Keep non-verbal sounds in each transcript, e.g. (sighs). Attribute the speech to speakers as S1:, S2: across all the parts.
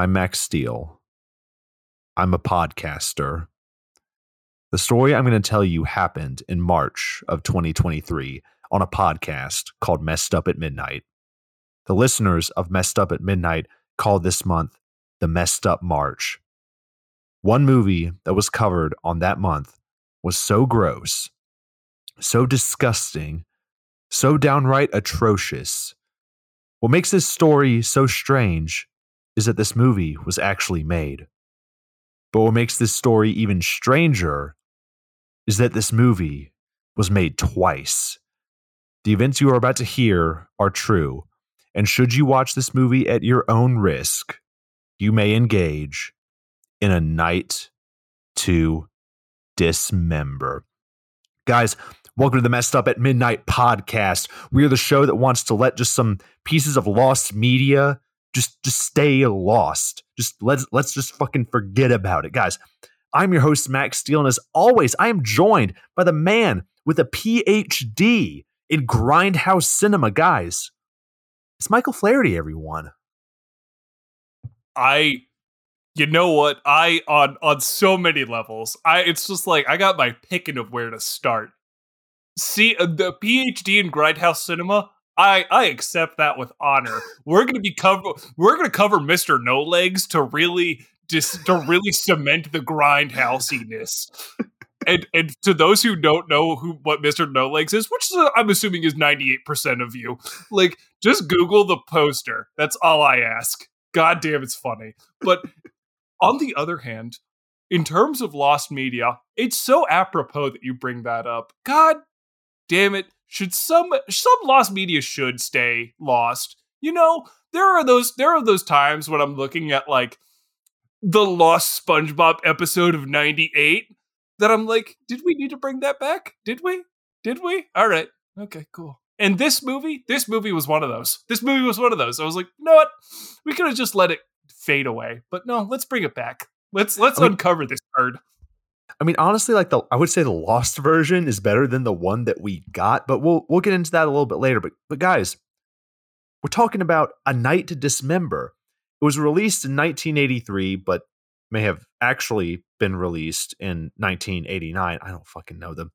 S1: I'm Max Steele. I'm a podcaster. The story I'm going to tell you happened in March of 2023 on a podcast called Messed Up at Midnight. The listeners of Messed Up at Midnight called this month the Messed Up March. One movie that was covered on that month was so gross, so disgusting, so downright atrocious. What makes this story so strange is that this movie was actually made. But what makes this story even stranger is that this movie was made twice. The events you are about to hear are true, and should you watch this movie at your own risk, you may engage in a night to dismember. Guys, welcome to the Messed Up at Midnight podcast. We are the show that wants to let just some pieces of lost media just just stay lost. Just let's let's just fucking forget about it, guys. I'm your host Max Steele, and as always, I am joined by the man with a PhD in grindhouse cinema, guys. It's Michael Flaherty, everyone.
S2: I you know what? I on on so many levels. I it's just like I got my picking of where to start. See uh, the PhD in grindhouse cinema. I I accept that with honor. We're gonna be cover. We're gonna cover Mister No Legs to really to really cement the grindhousiness. and and to those who don't know who what Mister No Legs is, which is, uh, I'm assuming is 98 percent of you, like just Google the poster. That's all I ask. God damn, it's funny. But on the other hand, in terms of lost media, it's so apropos that you bring that up. God damn it should some some lost media should stay lost. You know, there are those there are those times when I'm looking at like the lost SpongeBob episode of 98 that I'm like, did we need to bring that back? Did we? Did we? All right. Okay, cool. And this movie, this movie was one of those. This movie was one of those. I was like, you know what? We could have just let it fade away. But no, let's bring it back. Let's let's I mean, uncover this bird.
S1: I mean, honestly, like the I would say the lost version is better than the one that we got, but we'll we'll get into that a little bit later. But but guys, we're talking about A Night to Dismember. It was released in 1983, but may have actually been released in 1989. I don't fucking know them.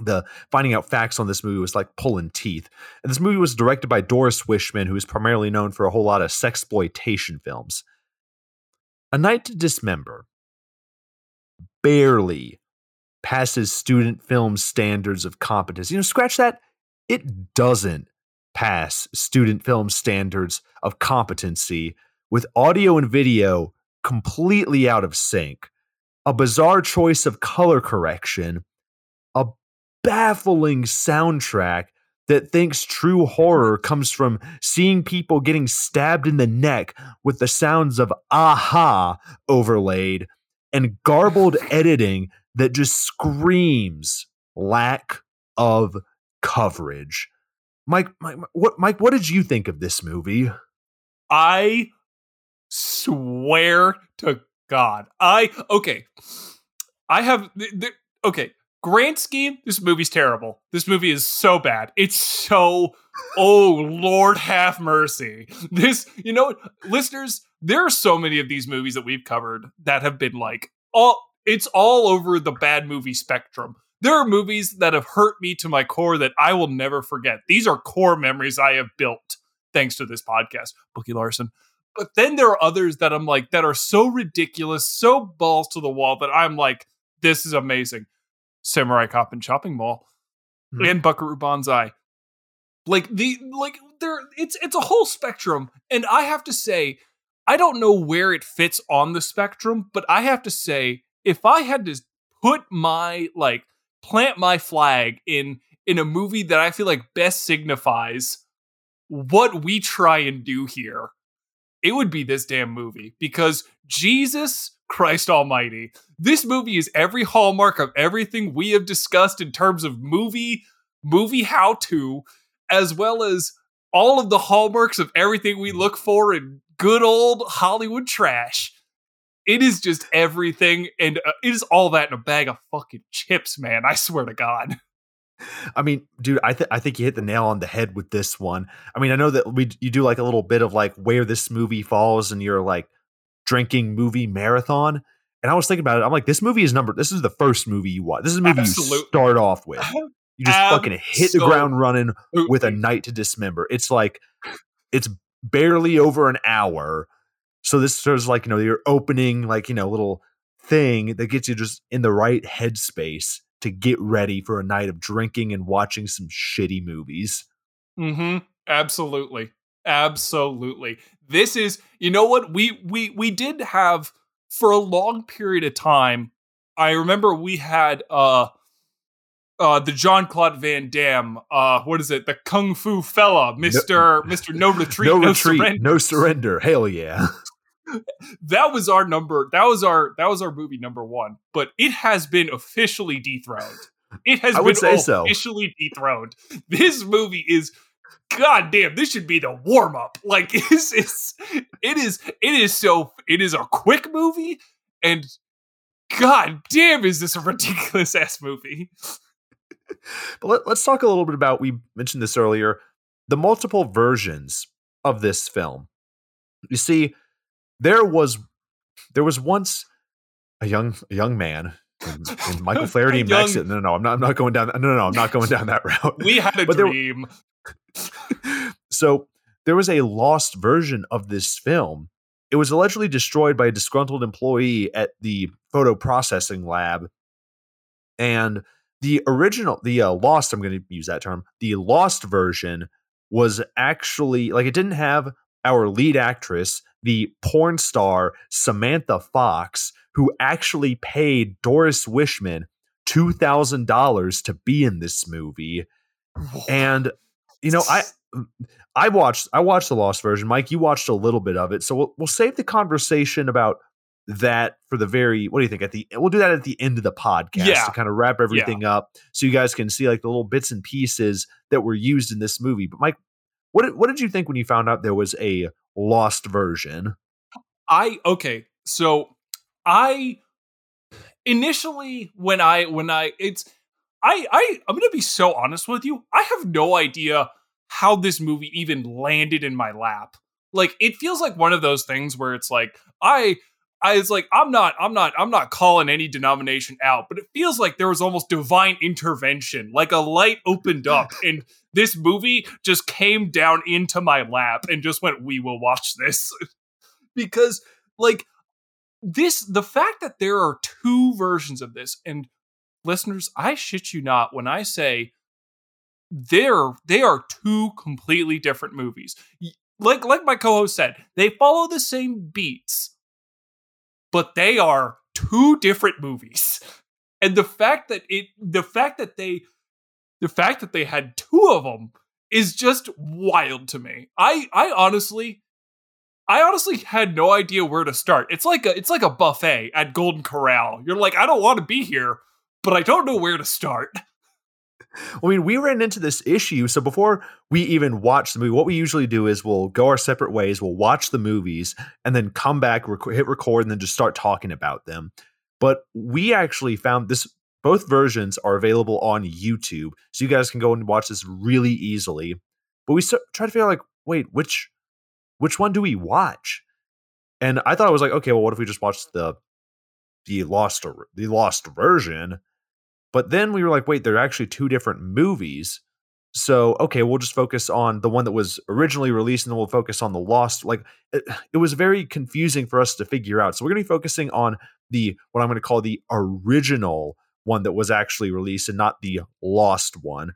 S1: The finding out facts on this movie was like pulling teeth. And this movie was directed by Doris Wishman, who is primarily known for a whole lot of sexploitation films. A Night to Dismember barely passes student film standards of competence. You know, scratch that. It doesn't pass student film standards of competency with audio and video completely out of sync, a bizarre choice of color correction, a baffling soundtrack that thinks true horror comes from seeing people getting stabbed in the neck with the sounds of aha overlaid and garbled editing that just screams lack of coverage. Mike, Mike, what, Mike, what did you think of this movie?
S2: I swear to God, I okay. I have okay. Grand scheme, this movie's terrible. This movie is so bad. It's so oh Lord have mercy. This, you know, listeners, there are so many of these movies that we've covered that have been like all it's all over the bad movie spectrum. There are movies that have hurt me to my core that I will never forget. These are core memories I have built thanks to this podcast. Bookie Larson. But then there are others that I'm like that are so ridiculous, so balls to the wall that I'm like, this is amazing. Samurai Cop and Chopping Mall mm-hmm. and Buckaroo Banzai. Like the like there it's it's a whole spectrum. And I have to say, I don't know where it fits on the spectrum, but I have to say, if I had to put my like plant my flag in in a movie that I feel like best signifies what we try and do here, it would be this damn movie because Jesus Christ Almighty, this movie is every hallmark of everything we have discussed in terms of movie movie how to, as well as all of the hallmarks of everything we look for in good old Hollywood trash. It is just everything, and uh, it is all that in a bag of fucking chips, man. I swear to God. (laughs)
S1: I mean, dude, I think I think you hit the nail on the head with this one. I mean, I know that we you do like a little bit of like where this movie falls, and you're like drinking movie marathon. And I was thinking about it. I'm like, this movie is number. This is the first movie you watch. This is a movie
S2: Absolute-
S1: you start off with. You just fucking hit the ground running with a night to dismember. It's like it's barely over an hour. So this is like, you know, your opening, like, you know, little thing that gets you just in the right headspace to get ready for a night of drinking and watching some shitty movies.
S2: Mm-hmm. Absolutely. Absolutely. This is, you know what? We we we did have for a long period of time. I remember we had uh uh the Jean-Claude Van Damme, uh what is it? The Kung Fu fella, Mr. Mr. No (laughs) Retreat,
S1: no,
S2: No,
S1: retreat,
S2: Surrender.
S1: no surrender. Hell yeah. (laughs)
S2: That was our number. That was our that was our movie number 1, but it has been officially dethroned. It has
S1: I
S2: been
S1: say so.
S2: officially dethroned. This movie is God damn, this should be the warm up. Like (laughs) it's, it's it is it is so it is a quick movie and God damn is this a ridiculous ass movie.
S1: But let, let's talk a little bit about we mentioned this earlier the multiple versions of this film. You see, there was there was once a young a young man and, and (laughs) Michael Flaherty and Max. No, no, no, I'm not. I'm not going down. No, no, no, I'm not going down that route.
S2: We had a
S1: But there-
S2: dream. (laughs)
S1: so there was a lost version of this film. It was allegedly destroyed by a disgruntled employee at the photo processing lab, and the original, the uh, lost. I'm going to use that term. The lost version was actually like it didn't have our lead actress, the porn star Samantha Fox, who actually paid Doris Wishman two thousand dollars to be in this movie, and you know I I watched I watched the lost version. Mike, you watched a little bit of it, so we'll we'll save the conversation about that for the very. What do you think? At the we'll do that at the end of the podcast
S2: Yeah.
S1: to kind of wrap everything up, so you guys can see like the little bits and pieces that were used in this movie. But Mike, what did, what did you think when you found out there was a lost version?
S2: I okay, so I initially when I when I it's I I I'm gonna be so honest with you. I have no idea how this movie even landed in my lap. Like it feels like one of those things where it's like I I was like I'm not I'm not I'm not calling any denomination out, but it feels like there was almost divine intervention. Like a light opened up (laughs) and this movie just came down into my lap and just went we will watch this. (laughs) because like this the fact that there are two versions of this and listeners i shit you not when i say they're they are two completely different movies like like my co-host said they follow the same beats but they are two different movies and the fact that it the fact that they the fact that they had two of them is just wild to me i i honestly I honestly had no idea where to start. It's like a it's like a buffet at Golden Corral. You're like, I don't want to be here, but I don't know where to start. (laughs)
S1: I mean, we ran into this issue. So before we even watch the movie, what we usually do is we'll go our separate ways. We'll watch the movies and then come back, rec- hit record, and then just start talking about them. But we actually found this. Both versions are available on YouTube, so you guys can go and watch this really easily. But we try to figure out, like, wait, which which one do we watch? And I thought I was like, okay, well, what if we just watch the the lost the lost version? But then we were like, wait, they're actually two different movies. So, okay, we'll just focus on the one that was originally released and then we'll focus on the lost. Like, it, it was very confusing for us to figure out. So, we're going to be focusing on the, what I'm going to call the original one that was actually released and not the lost one.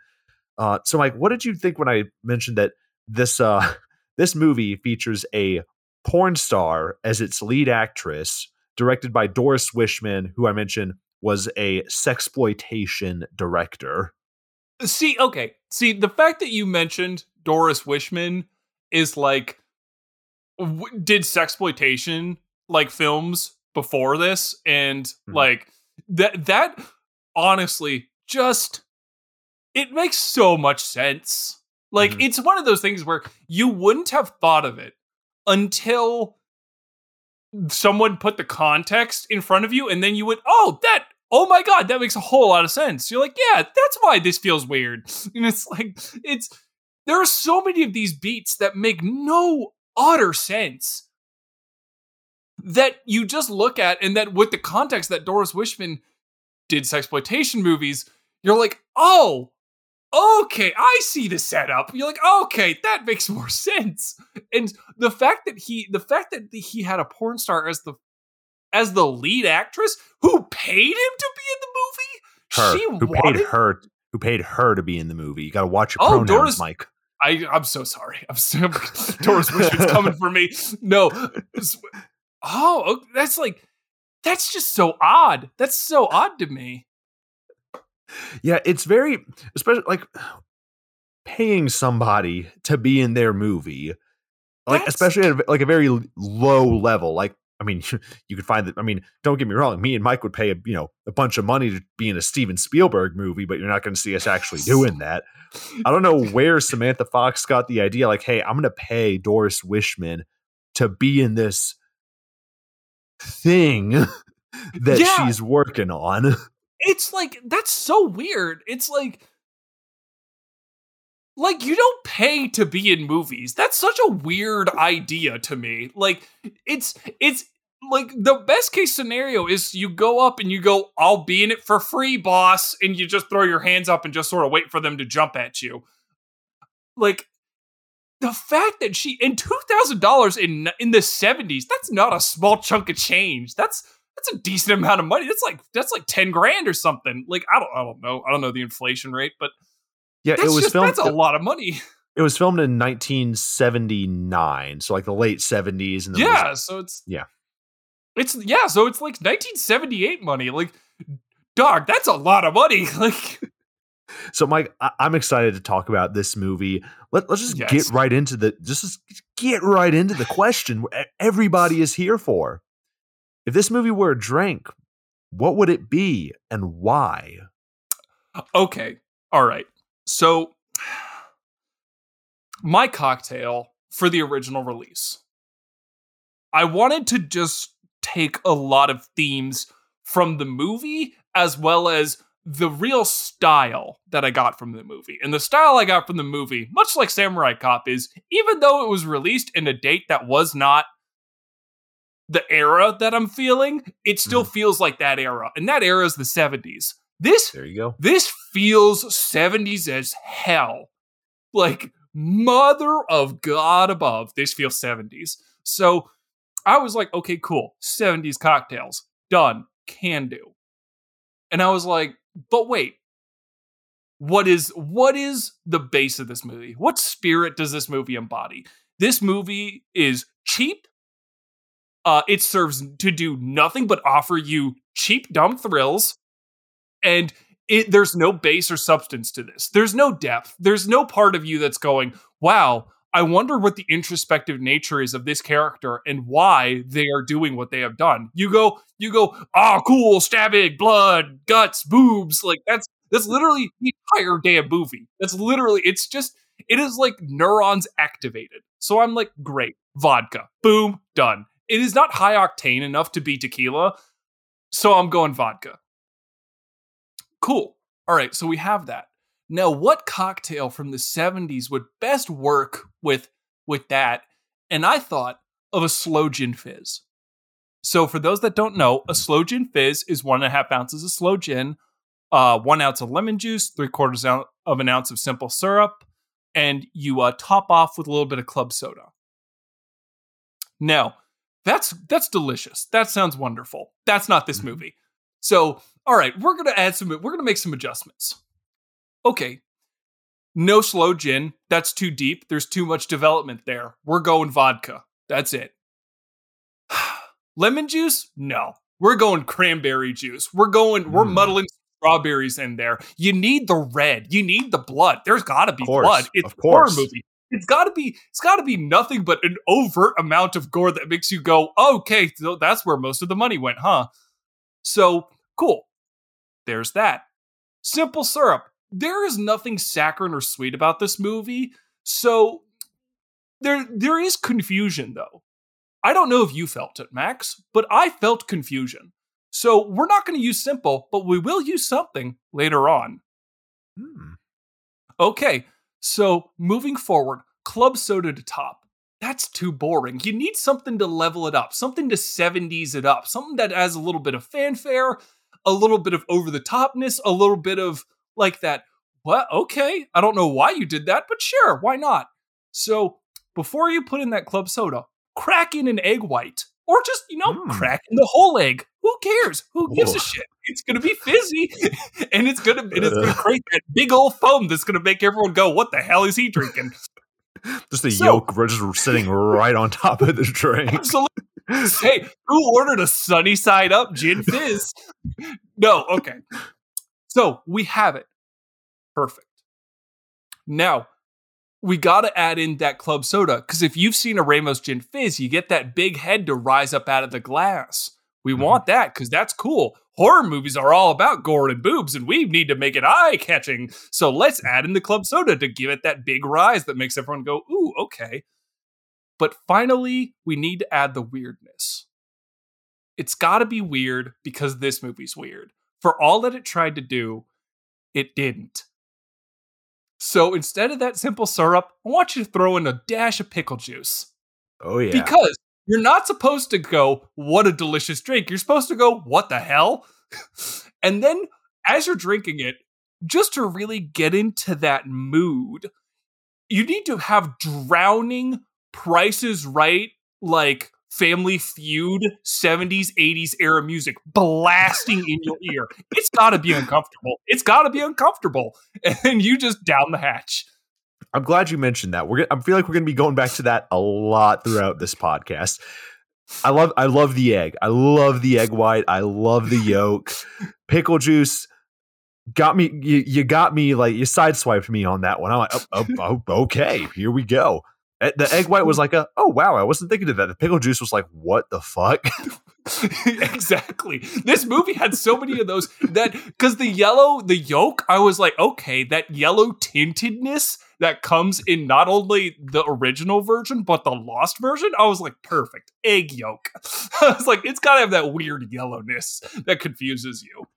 S1: Uh, so, Mike, what did you think when I mentioned that this, uh, (laughs) this movie features a porn star as its lead actress, directed by Doris Wishman, who I mentioned was a sexploitation director.
S2: See, okay. See, the fact that you mentioned Doris Wishman is like w- did sexploitation like films before this and
S1: Mhm.
S2: like that that honestly just it makes so much sense. Like
S1: Mhm.
S2: it's one of those things where you wouldn't have thought of it until someone put the context in front of you and then you went, "Oh, that oh my god, that makes a whole lot of sense." You're like, "Yeah, that's why this feels weird." (laughs) And it's like it's there are so many of these beats that make no utter sense. that you just look at and that with the context that Doris Wishman did sexploitation movies, you're like, oh, okay, I see the setup. You're like, okay, that makes more (laughs) sense. And the fact that he, the fact that he had a porn star as the as the lead actress who paid him to be in the movie,
S1: Her.
S2: she
S1: who
S2: wanted.
S1: paid her who paid her to be in the movie. You got to watch your
S2: Oh,
S1: pronouns,
S2: Doris-
S1: Mike.
S2: I, I'm so sorry. I'm so, (laughs) Doris Wishman's coming for me. No. Oh, that's like that's just so odd. That's so odd to me.
S1: Yeah, it's very especially like paying somebody to be in their movie, like
S2: That's-
S1: especially at like a very low level. Like, I mean, (laughs) you could find that. I mean, don't get me wrong. Me and Mike would pay a you know a bunch of money to be in a Steven Spielberg movie, but you're not going to see us actually doing that. I don't know where Samantha Fox got the idea. Like, hey, I'm going to pay Doris Wishman to be in this thing (laughs) that
S2: Yeah.
S1: she's working on. (laughs)
S2: It's like that's so weird. It's like like you don't pay to be in movies. That's such a weird idea to me. Like it's it's like the best case scenario is you go up and you go, I'll be in it for free, boss, and you just throw your hands up and just sort of wait for them to jump at you. Like the fact that she in two thousand dollars in in the seventies, that's not a small chunk of change. That's that's a decent amount of money. That's like that's like ten grand or something. Like I don't I don't know I don't know the inflation rate, but
S1: Yeah,
S2: that's
S1: it was
S2: just
S1: filmed.
S2: that's a lot of money.
S1: It was filmed in 1979, so like the late 70s. And
S2: Yeah, so it's
S1: Yeah.
S2: it's yeah, so it's like 1978 money. Like, dog, that's a lot of money. (laughs) Like,
S1: so Mike, I- I'm excited to talk about this movie. Let, let's just
S2: Yes.
S1: get right into the just just get right into the question everybody is here for. If this movie were a drink, what would it be and why?
S2: okay, all right. So, (sighs) my cocktail for the original release, I wanted to just take a lot of themes from the movie as well as the real style that I got from the movie. And the style I got from the movie, much like Samurai Cop, is even though it was released in a date that was not the era that I'm feeling, it still mm-hmm. feels like that era. And that era is the 70s. This
S1: There you go.
S2: this feels 70s as hell. Like, mother of God above, this feels 70s. So I was like, okay, cool. 70s cocktails. Done. Can do. And I was like, but wait. What is what is the base of this movie? What spirit does this movie embody? This movie is cheap. Uh, it serves to do nothing but offer you cheap, dumb thrills and it, there's no base or substance to this. There's no depth. There's no part of you that's going, wow, I wonder what the introspective nature is of this character and why they are doing what they have done. You go, you go, ah, cool, stabbing, blood, guts, boobs. Like that's that's literally the entire damn movie. That's literally, it's just, it is like neurons activated. So I'm like, great, vodka, boom, done. It is not high octane enough to be tequila. So I'm going vodka. Cool. All right, so we have that. Now, what cocktail from the 70s would best work with with that? And I thought of a slow gin fizz. So, for those that don't know, a slow gin fizz is one and a half ounces of slow gin, uh, one ounce of lemon juice, three quarters of an ounce of simple syrup, and you uh, top off with a little bit of club soda. Now, that's that's delicious. That sounds wonderful. That's not this
S1: Mhm.
S2: movie. So, all right, we're gonna add some. We're gonna make some adjustments. Okay, no slow gin. That's too deep. There's too much development there. We're going vodka. That's it. (sighs) Lemon juice? No. We're going cranberry juice. We're going. We're
S1: Mm.
S2: muddling strawberries in there. You need the red. You need the blood. There's got to be
S1: course,
S2: blood. It's a horror movie. It's got to be. It's got to be nothing but an overt amount of gore that makes you go, "Okay, so that's where most of the money went, huh?" So cool. There's that. Simple syrup. There is nothing saccharine or sweet about this movie, so there there is confusion though. I don't know if you felt it, Max, but I felt confusion. So we're not going to use simple, but we will use something later on.
S1: Hmm.
S2: Okay, so moving forward, club soda to top. that's too boring. You need something to level it up, something to 70s it up, something that has a little bit of fanfare, a little bit of over the topness, a little bit of like that. What? Okay. I don't know why you did that, but sure, why not? So before you put in that club soda, crack in an egg white or just, you know, mm. cracking the whole egg. Who cares? Who gives Whoa. a shit? It's gonna be fizzy, (laughs) and it's gonna and it's gonna create that big old foam that's gonna make everyone go, "What the hell is he drinking?" (laughs)
S1: just the so, yolk just sitting right on top of the drink.
S2: Absolutely. (laughs) hey, who ordered a sunny side up gin fizz? no, okay. So we have it. Perfect. Now, we got to add in that club soda because if you've seen a Ramos Gin Fizz, you get that big head to rise up out of the glass. We mm-hmm. want that because that's cool. Horror movies are all about gore and boobs, and we need to make it eye catching. So let's add in the club soda to give it that big rise that makes everyone go, ooh, okay. But finally, we need to add the weirdness. It's got to be weird because this movie's weird. For all that it tried to do, it didn't. So instead of that simple syrup, I want you to throw in a dash of pickle juice.
S1: Oh, yeah.
S2: Because you're not supposed to go, what a delicious drink. You're supposed to go, what the hell? (laughs) and then as you're drinking it, just to really get into that mood, you need to have drowning prices right, like Family Feud, 70s, 80s era music blasting in your ear. It's got to be uncomfortable. It's got to be uncomfortable. (laughs) And you just down the hatch.
S1: I'm glad you mentioned that. We're I feel like we're going to be going back to that a lot throughout this podcast. I love I love the egg. I love the egg white. I love the yolk. (laughs) Pickle juice got me you, you got me like you sideswiped me on that one. I'm like, oh, oh, oh, okay, here we go. The egg white was (laughs) like a oh wow i wasn't thinking of that. The pickle juice was like what the fuck? (laughs)
S2: Exactly. This movie had so many of those that because the yellow the yolk i was like okay that yellow tintedness that comes in not only the original version but the lost version? I was like perfect. Egg yolk. (laughs) I was like it's gotta have that weird yellowness that confuses you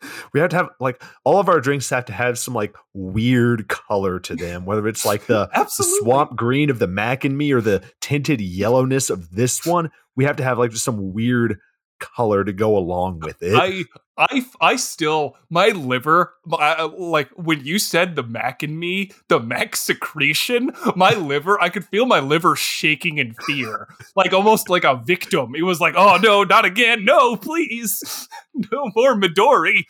S2: (laughs)
S1: we have to have like all of our drinks have to have some like weird color to them, whether it's like the, (laughs) the swamp green of the Mac and me or the tinted yellowness of this one. We have to have like just some weird color to go along with it.
S2: I I I still my liver my, like when you said the mac and me, the mac secretion, my liver, I could feel my liver shaking in fear. like almost like a victim. It was like, "Oh no, not again. No, please. (laughs) No more Midori."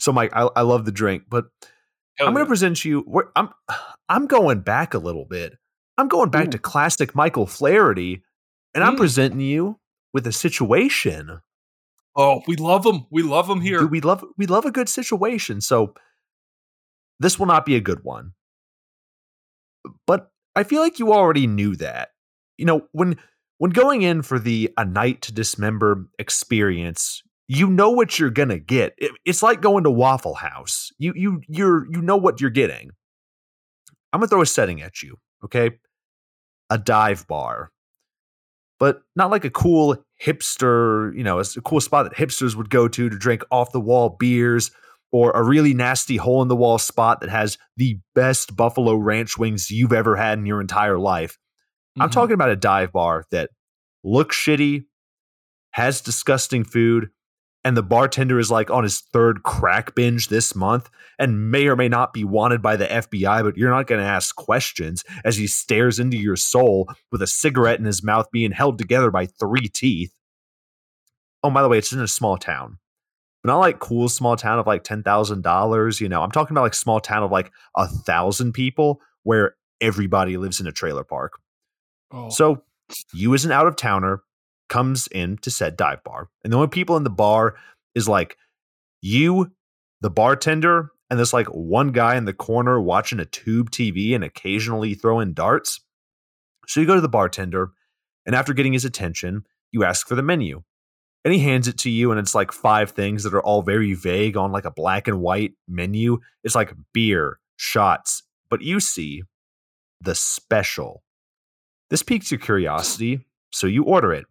S1: So Mike, I, I love the drink, but Hell I'm going to present you I'm I'm going back a little bit. I'm going back Ooh. to classic Michael Flaherty and mm. I'm presenting you with a situation.
S2: Oh, we love them. We love them here.
S1: Dude, we love we love a good situation. So this will not be a good one. But I feel like you already knew that. You know, when when going in for the a night to dismember experience, you know what you're gonna get. It, it's like going to Waffle House. You you you're you know what you're getting. I'm gonna throw a setting at you, okay? A dive bar but not like a cool hipster, you know, a cool spot that hipsters would go to to drink off the wall beers or a really nasty hole in the wall spot that has the best buffalo ranch wings you've ever had in your entire life. Mm-hmm. I'm talking about a dive bar that looks shitty, has disgusting food, and the bartender is like on his third crack binge this month and may or may not be wanted by the FBI, but you're not going to ask questions as he stares into your soul with a cigarette in his mouth being held together by three teeth. Oh, by the way, it's in a small town. But not like cool small town of like $10,000, you know. I'm talking about like small town of like a thousand people where everybody lives in a trailer park. Oh. So you as an out of towner comes in to said dive bar. And the only people in the bar is like you, the bartender, and this like one guy in the corner watching a tube TV and occasionally throwing darts. So you go to the bartender, and after getting his attention, you ask for the menu. And he hands it to you, and it's like five things that are all very vague on like a black and white menu. It's like beer, shots, but you see the special. This piques your curiosity, so you order it.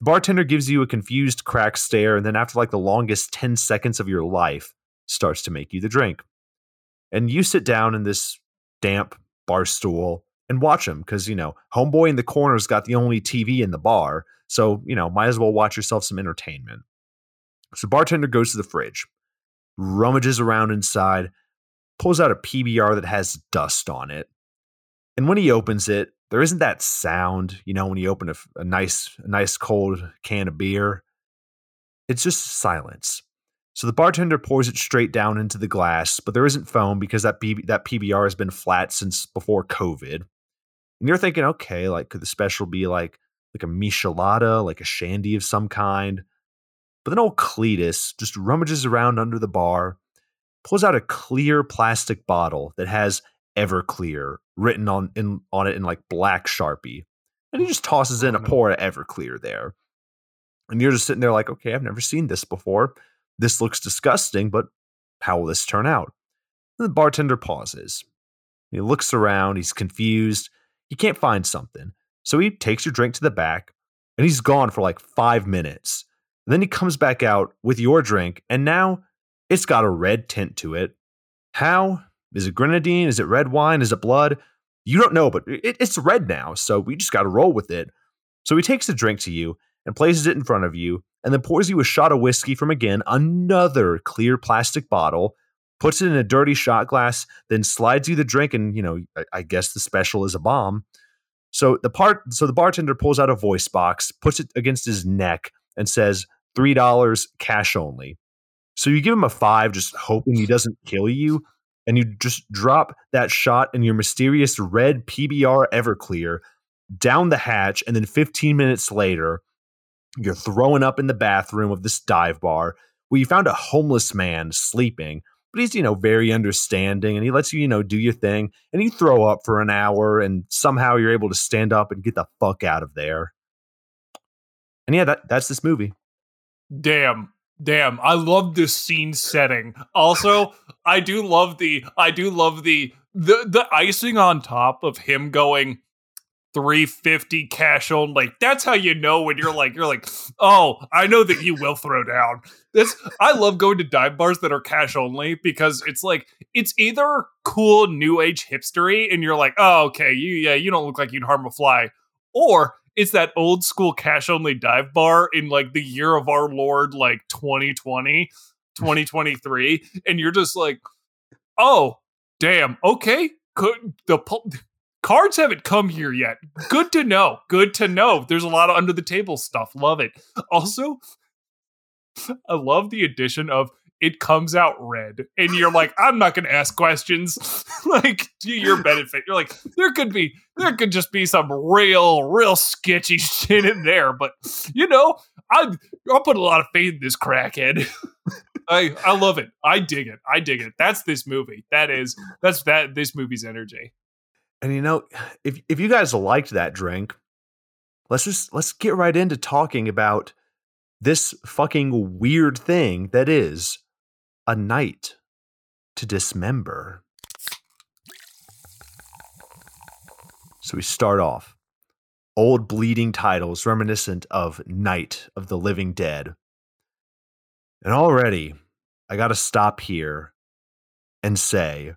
S1: Bartender gives you a confused, cracked stare, and then after like the longest 10 seconds of your life, starts to make you the drink. And you sit down in this damp bar stool and watch him because, you know, Homeboy in the corner's got the only TV in the bar. So, you know, might as well watch yourself some entertainment. So, bartender goes to the fridge, rummages around inside, pulls out a PBR that has dust on it. And when he opens it, there isn't that sound, you know, when you open a, a nice, a nice cold can of beer. It's just silence. So the bartender pours it straight down into the glass, but there isn't foam because that that PBR has been flat since before COVID. And you're thinking, okay, like could the special be like like a michelada, like a shandy of some kind? But then old Cletus just rummages around under the bar, pulls out a clear plastic bottle that has Everclear written on in on it in like black Sharpie. And he just tosses in a mm-hmm. pour of Everclear there. And you're just sitting there like, okay, I've never seen this before. This looks disgusting, but how will this turn out? And the bartender pauses. He looks around, he's confused. He can't find something. So he takes your drink to the back and he's gone for like five minutes. And then he comes back out with your drink, and now it's got a red tint to it. How? Is it grenadine? Is it red wine? Is it blood? You don't know, but it, it's red now. So we just got to roll with it. So he takes the drink to you and places it in front of you and then pours you a shot of whiskey from again another clear plastic bottle, puts it in a dirty shot glass, then slides you the drink, and you know, I, I guess the special is a bomb. So the part, so the bartender pulls out a voice box, puts it against his neck, and says three dollars cash only. So you give him a five, just hoping he doesn't kill you, and you just drop that shot in your mysterious red PBR Everclear down the hatch, and then 15 minutes later, you're throwing up in the bathroom of this dive bar where you found a homeless man sleeping, but he's, you know, very understanding and he lets you, you know, do your thing and you throw up for an hour and somehow you're able to stand up and get the fuck out of there. And yeah, that that's this movie.
S2: Damn. Damn. I love this scene setting. Also, I do love the I do love the the the icing on top of him going 350 cash only. That's how you know when you're like, you're like, oh, I know that you will throw down. This I love going to dive bars that are cash only because it's like it's either cool new age hipstery and you're like, oh, okay, you yeah, you don't look like you'd harm a fly, or it's that old school cash only dive bar in like the year of our Lord, like 2020, 2023, (laughs) and you're just like, oh, damn, okay. Could the cards haven't come here yet. Good to know. Good to know. There's a lot of under the table stuff. Love it. Also, I love the addition of it comes out red and you're like (laughs) i'm not going to ask questions. (laughs) Like to your benefit you're like there could be there could just be some real real sketchy (laughs) shit in there but you know i i'll put a lot of faith in this crackhead. I i love it. I dig it. I dig it. That's this movie. That is that's that this movie's energy.
S1: And you know, if if you guys liked that drink, let's just let's get right into talking about this fucking weird thing that is a night to dismember. So we start off old bleeding titles reminiscent of Night of the Living Dead. And already, I got to stop here and say,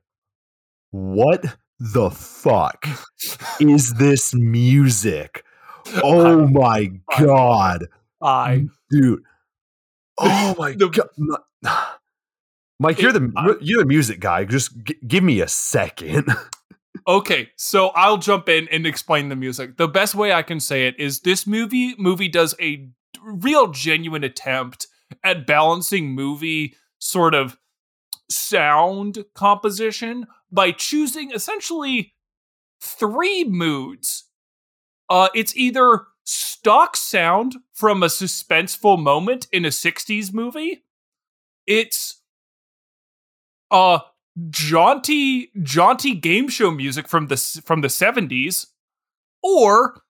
S1: what the fuck is this music? Oh my god.
S2: I
S1: dude. (laughs) Oh my god. (sighs) (laughs) Mike, you're the you're the music guy. Just g- give me a second. (laughs)
S2: okay, so I'll jump in and explain the music. The best way I can say it is this movie movie does a real genuine attempt at balancing movie sort of sound composition by choosing essentially three moods. Uh, it's either stock sound from a suspenseful moment in a 60s movie. It's uh jaunty jaunty game show music from the from the 70s or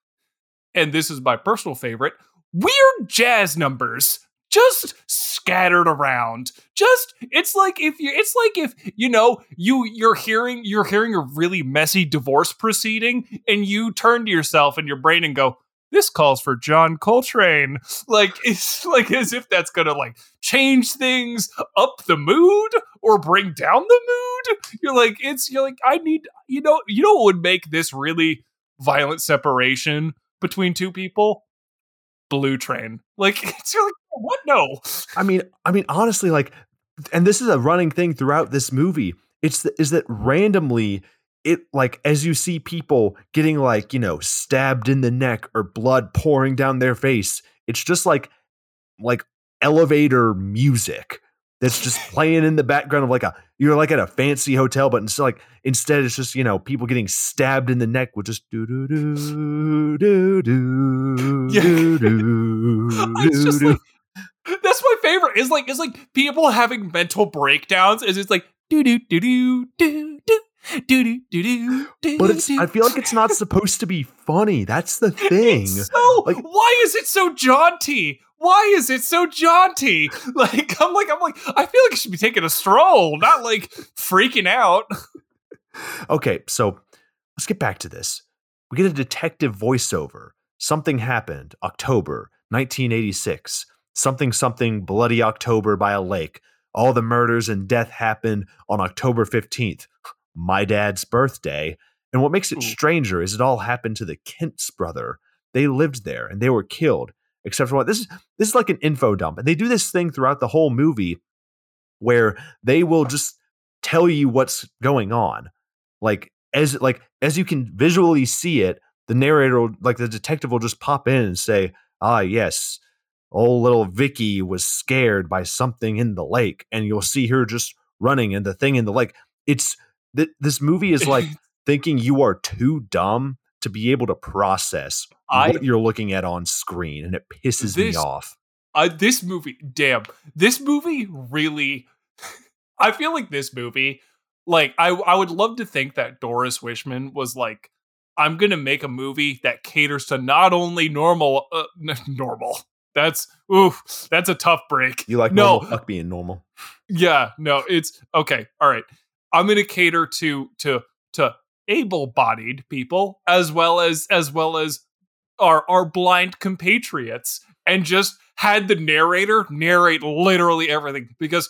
S2: and this is my personal favorite, weird jazz numbers just scattered around. Just it's like if you it's like if you know you you're hearing you're hearing a really messy divorce proceeding and you turn to yourself and your brain and go this calls for John Coltrane. Like it's like as if that's gonna like change things, up the mood, or bring down the mood. You're like, it's you're like, I need you know, you know what would make this really violent separation between two people? Blue Train. Like (laughs) it's like what? No.
S1: I mean, I mean, honestly, like, and this is a running thing throughout this movie. It's the, is that randomly it like as you see people getting like you know stabbed in the neck or blood pouring down their face it's just like like elevator music that's just playing in the background of like a you're like at a fancy hotel but instead like instead it's just you know people getting stabbed in the neck with just do do do do do
S2: Yeah.
S1: do do
S2: It's
S1: do
S2: that's my favorite. Is like is like people having mental breakdowns. Is it's like do do do do do do do do do do do.
S1: but it's I feel like it's not supposed to be funny that's the thing
S2: It's so
S1: Like-
S2: why is it so jaunty? Why is it so jaunty? (laughs) Like I'm like I'm like I feel like I should be taking a stroll, not like freaking out. (laughs)
S1: Okay, so let's get back to this. We get a detective voiceover. Something happened, October 1986. Something, something, bloody October by a lake. All the murders and death happened on October 15th, my dad's birthday. And what makes it stranger is it all happened to the Kent's brother. They lived there and they were killed. Except for what this is this is like an info dump. And they do this thing throughout the whole movie where they will just tell you what's going on like as like as you can visually see it the narrator will, like the detective will just pop in and say ah yes old little vicky was scared by something in the lake and you'll see her just running and the thing in the lake it's th- this movie is like (laughs) thinking you are too dumb to be able to process
S2: I
S1: what you're looking at on screen and it pisses me off
S2: uh, this movie, damn, this movie really. (laughs) I feel like this movie, like I, I would love to think that Doris Wishman was like, I'm gonna make a movie that caters to not only normal, uh, n- normal. That's oof, that's a tough break.
S1: you like
S2: no,
S1: normal fuck being normal
S2: yeah, no, it's okay. All right, I'm gonna cater to to to able-bodied people as well as as well as our our blind compatriots, and just had the narrator narrate literally everything because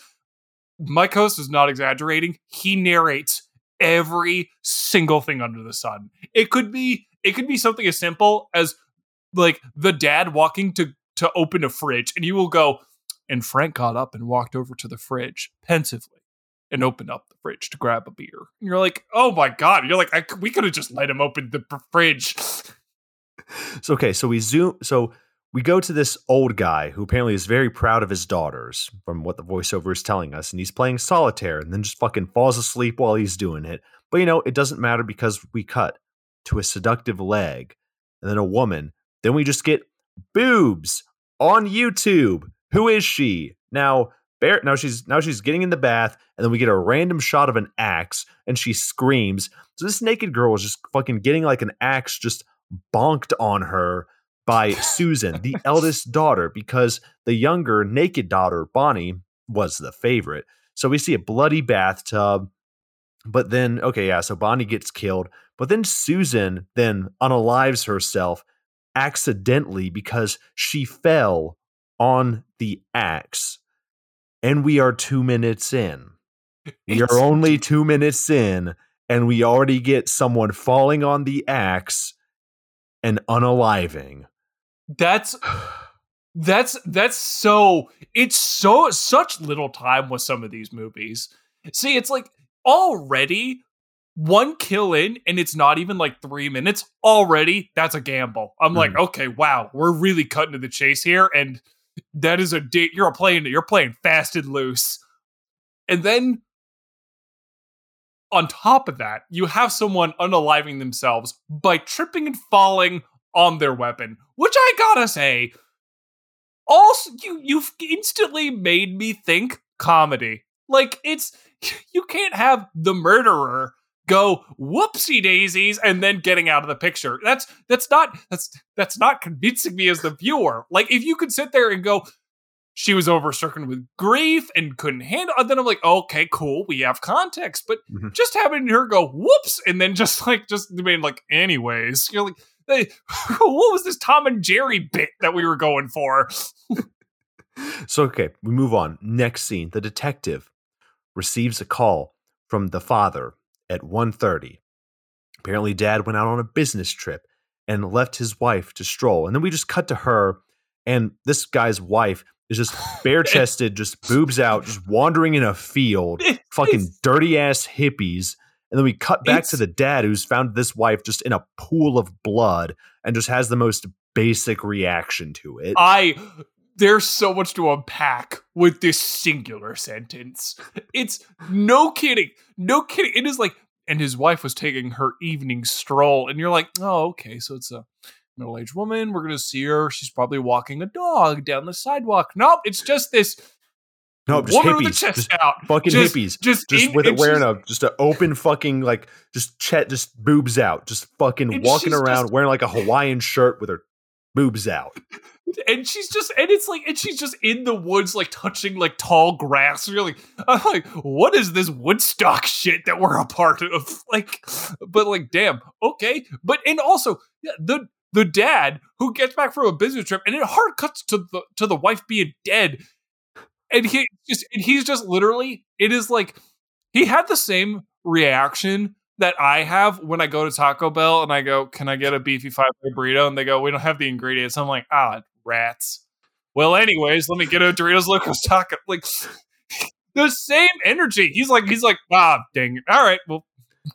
S2: my Host is not exaggerating. He narrates every single thing under the sun. It could be it could be something as simple as like the dad walking to to open a fridge, and you will go. And Frank got up and walked over to the fridge pensively and opened up the fridge to grab a beer. And you're like, oh my god! You're like, I, we could have just let him open the fridge. (laughs)
S1: So okay, so we zoom so we go to this old guy who apparently is very proud of his daughters from what the voiceover is telling us and he's playing solitaire and then just fucking falls asleep while he's doing it. But you know, it doesn't matter because we cut to a seductive leg and then a woman. Then we just get boobs on YouTube. Who is she? Now Now she's now she's getting in the bath, and then we get a random shot of an axe, and she screams. So this naked girl is just fucking getting like an axe just bonked on her by Susan, the (laughs) eldest daughter, because the younger naked daughter, Bonnie, was the favorite. So we see a bloody bathtub. But then, okay, yeah, so Bonnie gets killed. But then Susan then unalives herself accidentally because she fell on the axe. And we are two minutes in. We are only two minutes in, and we already get someone falling on the axe and unaliving.
S2: That's (sighs) that's that's so it's so such little time with some of these movies. See, it's like already one kill in and it's not even like 3 minutes already that's a gamble. I'm like, mm. okay, wow, we're really cutting to the chase here and that is a date you're playing you're playing fast and loose. And then on top of that, you have someone unaliving themselves by tripping and falling on their weapon, which I gotta say, also you you've instantly made me think comedy. Like it's (laughs) you can't have the murderer go whoopsie daisies and then getting out of the picture. That's that's not that's that's not convincing me as the viewer. Like if you could sit there and go, she was overstricken with grief and couldn't handle. And then I'm like, okay, cool, we have context. But
S1: Mhm.
S2: just having her go whoops and then just like just mean like anyways, you're like Hey, (laughs) what was this Tom and Jerry bit that we were going for? (laughs)
S1: So okay, we move on. Next scene, the detective receives a call from the father at 1:30. Apparently dad went out on a business trip and left his wife to stroll. And then we just cut to her and this guy's wife is just (laughs) bare-chested, just boobs out, just wandering in a field, (laughs) fucking dirty ass hippies. And then we cut back to the dad who's found this wife just in a pool of blood and just has the most basic reaction to it.
S2: I there's so much to unpack with this singular sentence. It's no kidding. No kidding. It is like and his wife was taking her evening stroll and you're like, "Oh, okay, so it's a middle-aged woman. We're going to see her. She's probably walking a dog down the sidewalk." Nope, it's just this
S1: no, just
S2: woman
S1: hippies.
S2: with the chest
S1: just
S2: out.
S1: fucking
S2: just,
S1: hippies.
S2: Just,
S1: just
S2: in-
S1: with it wearing a just an open fucking like just chet just boobs out, just fucking walking around
S2: just-
S1: wearing like a Hawaiian shirt with her boobs out.
S2: and she's just and it's like and she's just in the woods like touching like tall grass. You're like i'm like what is this woodstock shit that we're a part of? (laughs) Like but like damn okay. But and also the the dad who gets back from a business trip and it hard cuts to the to the wife being dead. And he just and he's just literally it is like he had the same reaction that I have when I go to Taco Bell and I go, "Can I get a beefy five burrito?" And they go, "We don't have the ingredients." I'm like, "Ah, rats." Well, anyways, let me get a Doritos Locos Taco. Like (laughs) the same energy. He's like, he's like, ah, dang it. All right, well,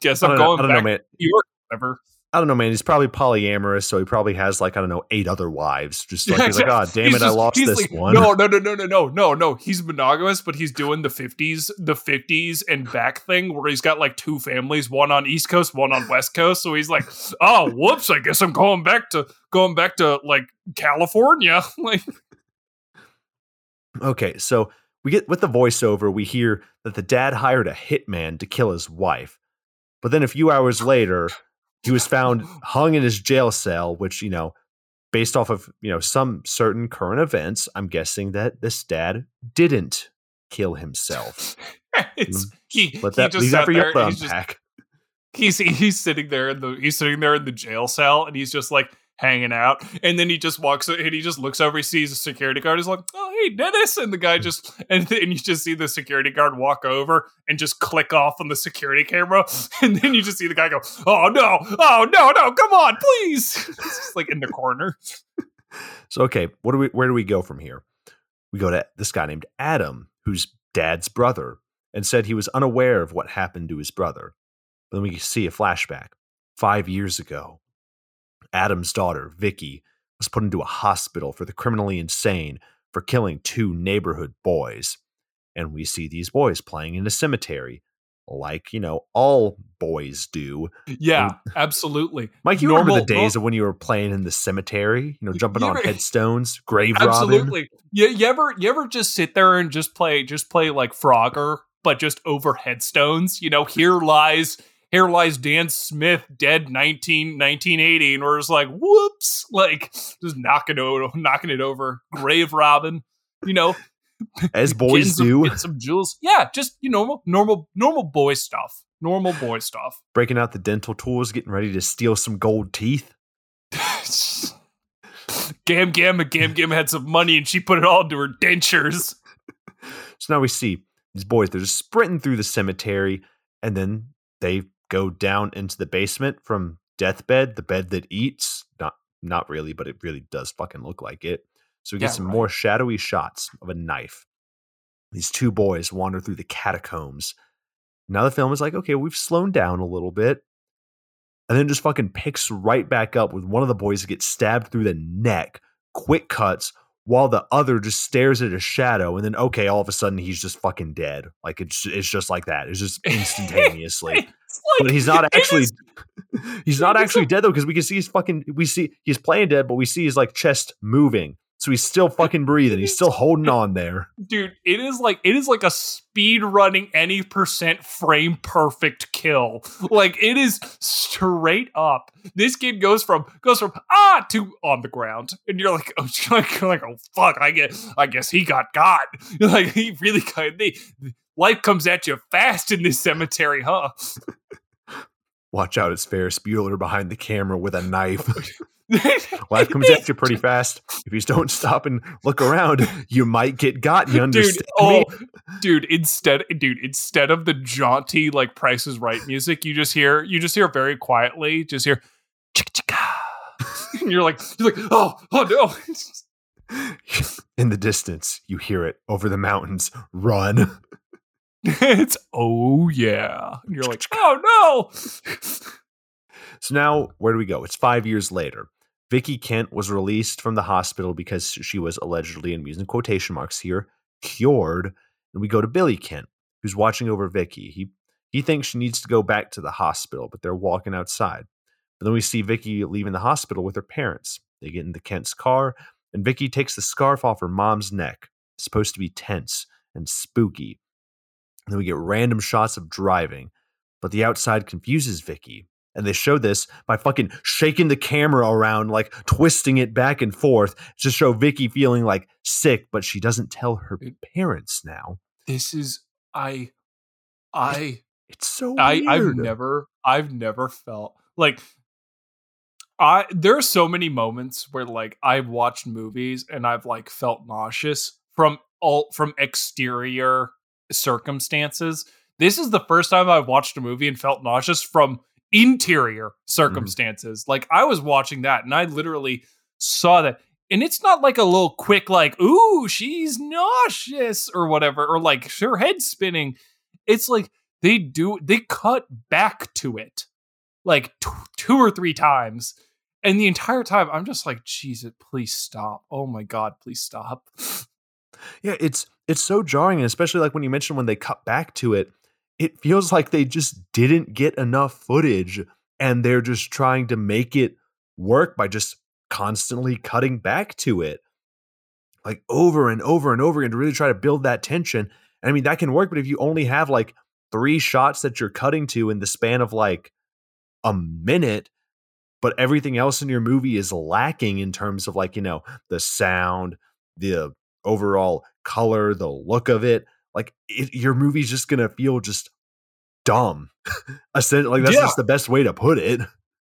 S2: guess I'm
S1: don't, know,
S2: going back
S1: know,
S2: to New York. Whatever.
S1: I don't know, man. He's probably polyamorous, so he probably has like I don't know eight other wives. Just like
S2: Yeah,
S1: he's like, (laughs) oh damn it, I lost this
S2: like,
S1: one.
S2: No, no, no, no, no, no, no, no. He's monogamous, but he's doing the fifties, the fifties and back thing where he's got like two families, one on East Coast, one on West Coast. So he's like, oh, whoops, I guess I'm going back to going back to like California. (laughs) like,
S1: Okay, so we get with the voiceover, we hear that the dad hired a hitman to kill his wife. But then a few hours later, he was found hung in his jail cell, which, you know, based off of, you know, some certain current events, I'm guessing that this dad didn't kill himself. (laughs)
S2: it's
S1: Mm,
S2: he,
S1: Let
S2: he
S1: that
S2: just
S1: leave that for
S2: there
S1: you to
S2: and he's just he's he's sitting there in the he's sitting there in the jail cell and he's just like hanging out and then he just walks and he just looks over he sees a security guard he's like oh hey dennis and the guy just and then you just see the security guard walk over and just click off on the security camera (laughs) and then you just see the guy go oh no oh no no come on please (laughs) it's just like in the corner
S1: So okay, what do we where do we go from here? We go to this guy named Adam, who's dad's brother, and said he was unaware of what happened to his brother. But then we see a flashback. Five years ago, Adam's daughter, Vicky, was put into a hospital for the criminally insane for killing two neighborhood boys. And we see these boys playing in a cemetery, like, you know, all boys do.
S2: yeah absolutely
S1: Mike, you remember the
S2: Normal-
S1: days of when you were playing in the cemetery, you know, jumping
S2: You
S1: on headstones, grave robbing?
S2: Absolutely. You, you ever you ever just sit there and just play just play like Frogger, but just over headstones? You know, here lies here lies Dan Smith dead 19, 1980, and we're just like, whoops, like just knocking it knocking it over. Grave robbing, you know,
S1: As boys
S2: some,
S1: do,
S2: getting some jewels. Yeah, just you know, normal normal boy stuff. Normal boy stuff.
S1: breaking out the dental tools, getting ready to steal some gold teeth. (laughs)
S2: Gam Gam Gam Gam had some money and she put it all into her dentures.
S1: So now we see these boys, they're just sprinting through the cemetery, and then they go down into the basement from deathbed, the bed that eats. Not not really, but it really does fucking look like it. So we get
S2: Yeah,
S1: some
S2: right.
S1: more shadowy shots of a knife. These two boys wander through the catacombs. Now the film is like, okay, we've slowed down a little bit. And then just fucking picks right back up with one of the boys that gets stabbed through the neck, quick cuts, while the other just stares at a shadow. And then, okay, all of a sudden he's just fucking dead. Like it's, it's just like that. It's just (laughs) instantaneously. But he's not actually
S2: is- (laughs)
S1: he's not actually
S2: a-
S1: dead though because we can see his fucking we see he's playing dead but we see his like chest moving. So he's still fucking breathing. He's still holding on there.
S2: Dude it is like it is like a speed running any percent frame perfect kill. Like it is straight up. This game goes from goes from ah to on the ground. And you're like (laughs) oh you're like, oh fuck i guess i guess he got got You're (laughs) like he really got they, life comes at you fast in this cemetery huh (laughs)
S1: Watch out, it's Ferris Bueller behind the camera with a knife. (laughs) Life comes at you pretty fast. If you don't stop and look around, you might get got. You understand
S2: dude, oh,
S1: me?
S2: dude, instead, dude, instead of the jaunty like Price is Right music, you just hear, you just hear very quietly, just hear, (laughs) and you're like, you're like, oh, oh
S1: no. In the distance, you hear it over the mountains. Run. (laughs)
S2: it's oh yeah. And you're like, oh no.
S1: So now, where do we go? It's five years later. Vicky Kent was released from the hospital because she was allegedly, and using quotation marks here, cured. And we go to Billy Kent, who's watching over Vicky. He he thinks she needs to go back to the hospital, but they're walking outside. But then we see Vicky leaving the hospital with her parents. They get into Kent's car, and Vicky takes the scarf off her mom's neck. It's supposed to be tense and spooky. And then we get random shots of driving, but the outside confuses Vicky and they show this by fucking shaking the camera around, like twisting it back and forth to show Vicky feeling like sick, but she doesn't tell her parents now.
S2: This is I I
S1: it's so
S2: I I've never I've never felt like I there are so many moments where like I've watched movies and I've like felt nauseous from all from exterior circumstances. This is the first time I've watched a movie and felt nauseous from interior circumstances. Mm-hmm. Like I was watching that and I literally saw that. And it's not like a little quick, like, ooh, she's nauseous or whatever, or like her head spinning. It's like they do, they cut back to it like t- two or three times. And the entire time, I'm just like, Jesus, please stop. Oh my God, please stop.
S1: Yeah, it's it's so jarring, and especially like when you mentioned when they cut back to it, it feels like they just didn't get enough footage and they're just trying to make it work by just constantly cutting back to it like over and over and over again to really try to build that tension. And I mean, that can work, but if you only have like three shots that you're cutting to in the span of like a minute, but everything else in your movie is lacking in terms of like, you know, the sound, the overall color, the look of it, like it, your movie's just gonna feel just dumb. (laughs) like that's yeah. just the best way to put it.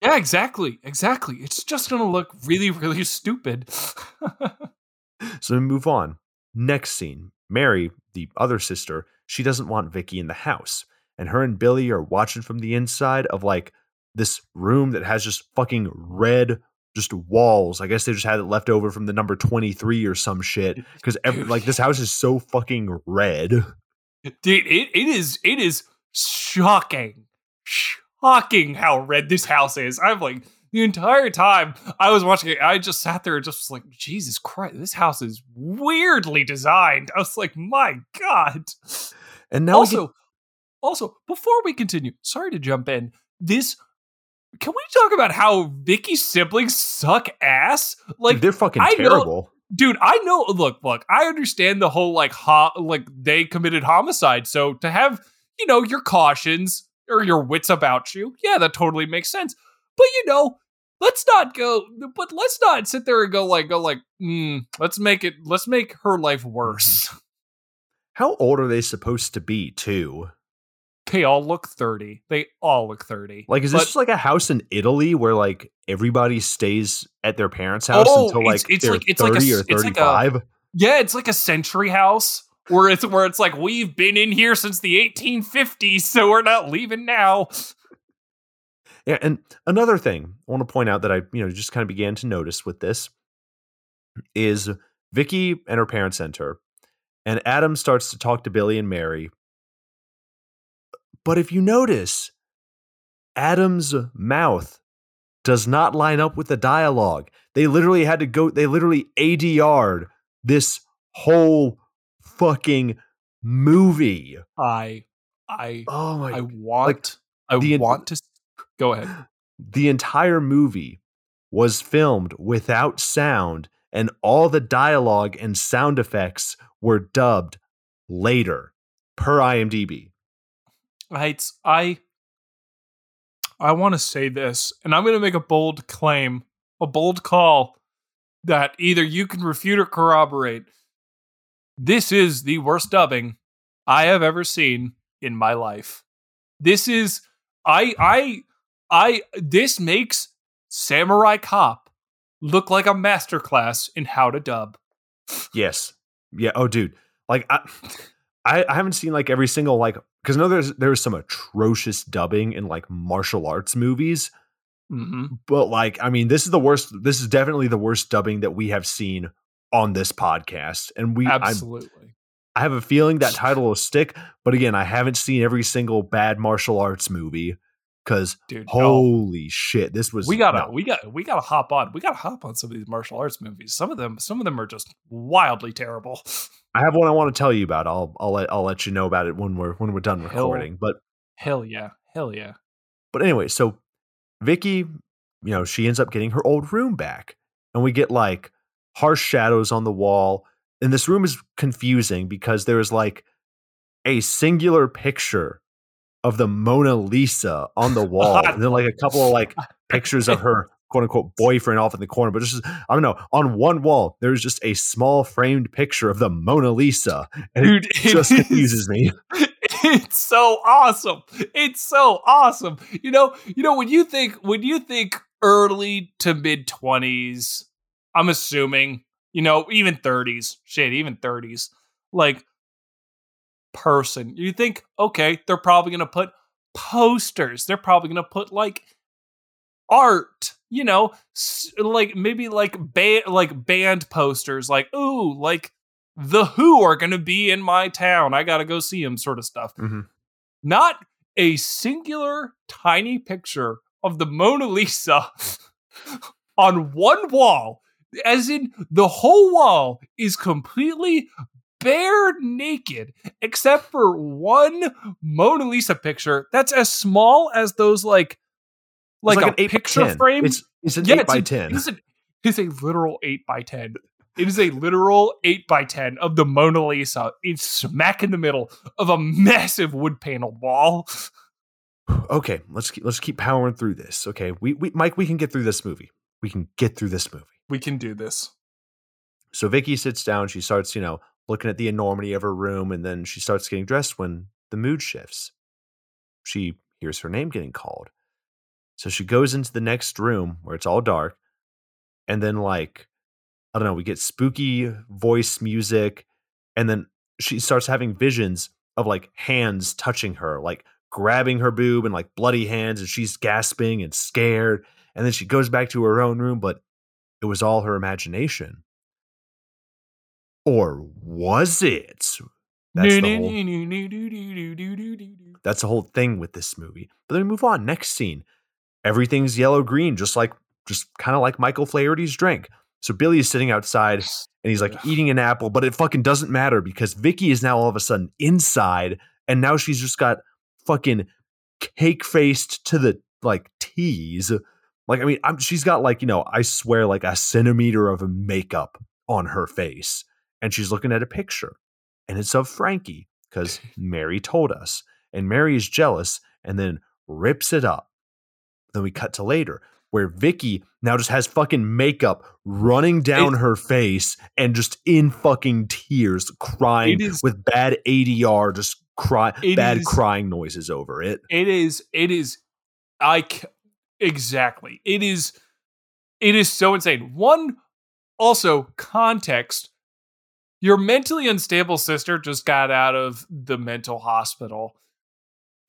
S2: Yeah, exactly, exactly. It's just gonna look really, really (laughs) stupid. (laughs)
S1: so we move on. Next scene: Mary, the other sister, she doesn't want Vicky in the house, and her and Billy are watching from the inside of like this room that has just fucking red just walls. I guess they just had it left over from the number 23 or some shit because (laughs) like this house is so fucking red.
S2: Dude, it, it is it is shocking. Shocking how red this house is. I'm like the entire time I was watching it, I just sat there and just was like, Jesus Christ, this house is weirdly designed. I was like, my God.
S1: And now
S2: also, get- also, before we continue, sorry to jump in. This can we talk about how Vicky's siblings suck ass? Like
S1: they're fucking I terrible.
S2: Know, dude, I know. Look, look, I understand the whole like ho- like they committed homicide. So to have you know your cautions or your wits about you, yeah, that totally makes sense. But you know, let's not go. But let's not sit there and go like go like. Mm, let's make it. Let's make her life worse.
S1: How old are they supposed to be, too?
S2: They all look 30. They all look 30.
S1: Like, is this just like a house in Italy where like everybody stays at their parents' house oh, until like it's, it's they're like, it's 30 like a, or 35? Like a,
S2: yeah, it's like a century house where it's where it's like we've been in here since the 1850s, so we're not leaving now.
S1: Yeah, and another thing I want to point out that I, you know, just kind of began to notice with this is Vicky and her parents enter, and Adam starts to talk to Billy and Mary but if you notice, Adam's mouth does not line up with the dialogue. They literally had to go, they literally ADR'd this whole fucking movie.
S2: I, I,
S1: oh my,
S2: I want, like, I the, want to, go ahead. (gasps)
S1: The entire movie was filmed without sound, and all the dialogue and sound effects were dubbed later per IMDb.
S2: Heights, I I want to say this, and I'm going to make a bold claim, a bold call that either you can refute or corroborate. This is the worst dubbing I have ever seen in my life. This is I I I this makes Samurai Cop look like a masterclass in how to dub.
S1: Yes. Yeah. Oh, dude. Like I, I, I haven't seen like every single like because I know there's there's some atrocious dubbing in like martial arts movies,
S2: hmm
S1: but like I mean this is the worst. This is definitely the worst dubbing that we have seen on this podcast, and we I'm,
S2: Absolutely.
S1: I have a feeling that (laughs) title will stick. But again, I haven't seen every single bad martial arts movie because
S2: Dude, no.
S1: holy shit, this was
S2: we gotta
S1: no.
S2: we got we gotta hop on. We gotta hop on some of these martial arts movies. Some of them some of them are just wildly terrible. (laughs)
S1: I have one I want to tell you about. I'll I'll let I'll let you know about it when we're when we're done
S2: Hell.
S1: recording. But
S2: Hell yeah. Hell yeah.
S1: But anyway, so Vicky, you know, she ends up getting her old room back. And we get like harsh shadows on the wall. And this room is confusing because there is like a singular picture of the Mona Lisa on the (laughs) wall. and then like a couple of like pictures of her quote unquote boyfriend off in the corner. But just I don't know, on one wall, there's just a small framed picture of the Mona Lisa. And
S2: Dude,
S1: it just confuses me. (laughs)
S2: It's so awesome. It's so awesome. You know, you know, when you think when you think early to mid twenties, I'm assuming, you know, even thirties, shit, even thirties, like person, you think, okay, they're probably gonna put posters. They're probably gonna put like art, you know, like maybe like band like band posters, like ooh, like the Who are gonna be in my town. I gotta go see them, sort of stuff.
S1: Mhm.
S2: Not a singular tiny picture of the Mona Lisa (laughs) on one wall, as in the whole wall is completely bare naked, except for one Mona Lisa picture that's as small as those like like,
S1: It's
S2: a
S1: eight
S2: picture
S1: 10.
S2: frame.
S1: It's, it's an
S2: Yeah,
S1: eight
S2: it's
S1: by
S2: a-
S1: ten.
S2: It is, a, it is a literal 8 by 10 It is a literal 8 by 10 of the Mona Lisa. It's smack in the middle of a massive wood panel wall. (sighs)
S1: okay, let's keep, let's keep powering through this. Okay, we, we Mike, we can get through this movie. We can get through this movie.
S2: We can do this.
S1: So Vicky sits down. She starts, you know, looking at the enormity of her room, and then she starts getting dressed when the mood shifts. She hears her name getting called, so she goes into the next room where it's all dark, and then like I don't know, we get spooky voice music, and then she starts having visions of like hands touching her, like grabbing her boob and like bloody hands, and she's gasping and scared. And then she goes back to her own room, but it was all her imagination. Or was it? That's the whole, that's the whole thing with this movie. But then we move on. Next scene. Everything's yellow green, just like just kind of like Michael Flaherty's drink. So Billy is sitting outside and he's like eating an apple, but it fucking doesn't matter because Vicky is now all of a sudden inside, and now she's just got fucking cake faced to the like tease. Like, I mean, I'm, she's got like, you know, I swear, like a centimeter of makeup on her face. And she's looking at a picture. And it's of Frankie, because (laughs) Mary told us. And Mary is jealous and then rips it up. Then we cut to later, where Vicky now just has fucking makeup running down her face and just in fucking tears, crying
S2: It is-
S1: with bad ADR, just cry bad
S2: is-
S1: crying noises over it.
S2: It is. It is. I exactly. It is. It is so insane. One, also context. Your mentally unstable sister just got out of the mental hospital.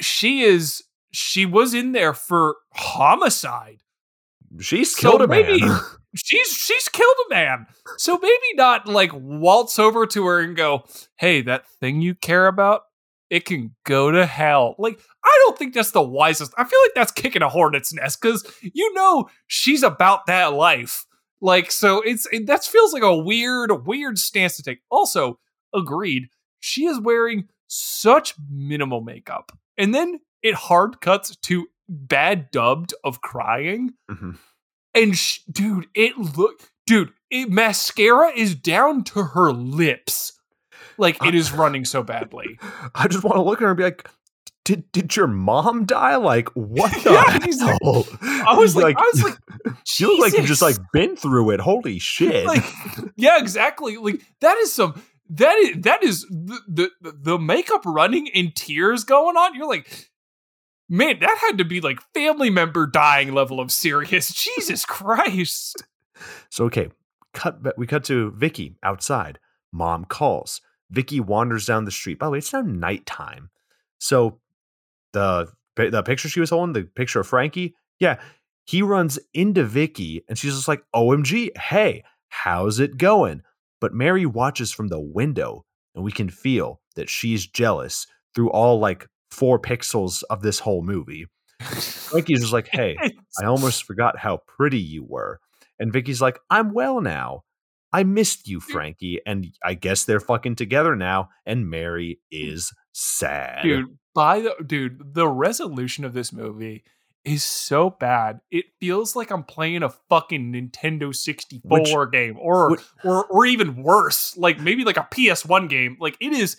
S2: She is. She was in there for homicide.
S1: She's
S2: So
S1: killed a
S2: maybe-
S1: man. (laughs)
S2: She's she's killed a man. So maybe not like waltz over to her and go, "Hey, that thing you care about, it can go to hell." Like I don't think that's the wisest. I feel like that's kicking a hornet's nest because you know she's about that life. Like so, it's it, that feels like a weird weird stance to take. Also, agreed. She is wearing such minimal makeup, and then it hard cuts to bad dubbed of crying.
S1: Mhm.
S2: And sh- dude, it look, dude, it, mascara is down to her lips. Like it is running so badly. (laughs)
S1: I just want to look at her and be like, "Did did your mom die? Like what (laughs) the
S2: Yeah, he's like-
S1: hell?"
S2: I was
S1: He's
S2: like, I was like, (laughs)
S1: you look like you've just like been through it. Holy shit!
S2: like, yeah, exactly. Like that is some that is that is the the, the makeup running and tears going on. You're like, man, that had to be like family member dying level of serious. (laughs) Jesus Christ.
S1: So okay, cut. We cut to Vicky outside. Mom calls. Vicky wanders down the street. By the way, it's now nighttime. So the the picture she was holding, the picture of Frankie, yeah, he runs into Vicky and she's just like, "OMG, hey, how's it going?" But Mary watches from the window and we can feel that she's jealous through all like 4 pixels of this whole movie. Frankie's just like, "Hey, (laughs) I almost forgot how pretty you were." And Vicky's like, "I'm well now." I missed you, Frankie. And I guess they're fucking together now. And Mary mm. is sad.
S2: Dude, by the dude, the resolution of this movie is so bad. It feels like I'm playing a fucking Nintendo 64 which, game or or or even worse, like maybe like a PS1 game. Like it is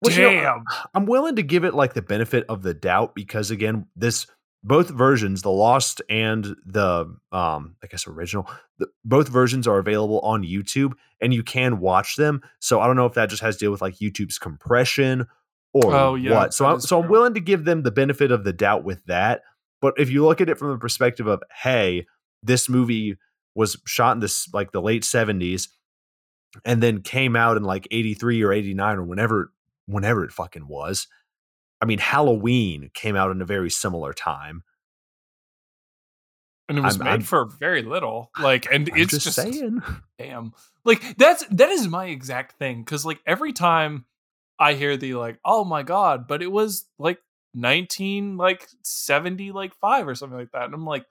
S2: which, damn. You know,
S1: I'm willing to give it like the benefit of the doubt because again, this both versions, the Lost and the um, I guess original, the, both versions are available on YouTube, and you can watch them. So I don't know if that just has to do with like YouTube's compression or oh, yeah, what. So I'm, so I'm willing to give them the benefit of the doubt with that. But if you look at it from the perspective of, hey, this movie was shot in this like the late 70s and then came out in like 83 or 89 or whenever whenever it fucking was I mean, Halloween came out in a very similar time.
S2: And it was I'm, made I'm, for very little. Like, and
S1: I'm
S2: it's
S1: just,
S2: just
S1: saying. (laughs)
S2: Damn. Like, that's that is my exact thing. Cause like every time I hear the like, oh my God, but it was like 19 like 70 like 5 or something like that. And I'm like,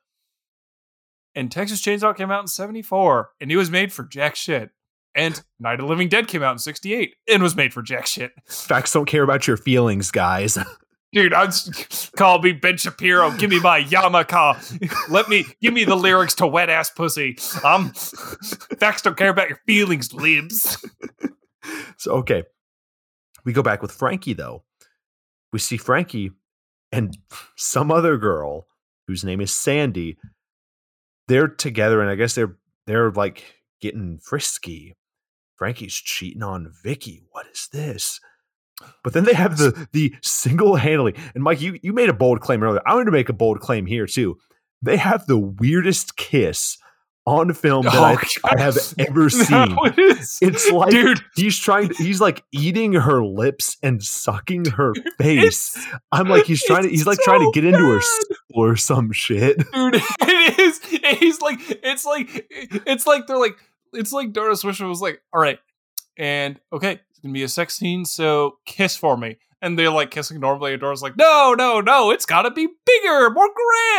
S2: and Texas Chainsaw came out in 74 and it was made for jack shit. And Night of the Living Dead came out in 68 and was made for jack shit.
S1: Facts don't care about your feelings, guys. (laughs)
S2: Dude, I'm call me Ben Shapiro. Give me my Yamaka. Let me give me the lyrics to wet ass pussy. Um facts don't care about your feelings, libs.
S1: So okay. We go back with Frankie though. We see Frankie and some other girl whose name is Sandy. They're together and I guess they're they're like getting frisky Frankie's cheating on Vicky. What is this? But then they have the the single handedly, and Mike, you you made a bold claim earlier. I'm going to make a bold claim here too. They have the weirdest kiss on film that oh, I, I, have (laughs) ever seen. (laughs) it's like dude. he's trying to, he's like eating her lips and sucking her (laughs) face. It's, I'm like he's trying to he's like so trying to get into her or some shit.
S2: Dude, it is. He's like it's like it's like they're like it's like Doris Wishman was like, all right, and okay, it's gonna be a sex scene, so kiss for me. And they're like kissing normally, and Dora's like, no, no, no, it's gotta be bigger, more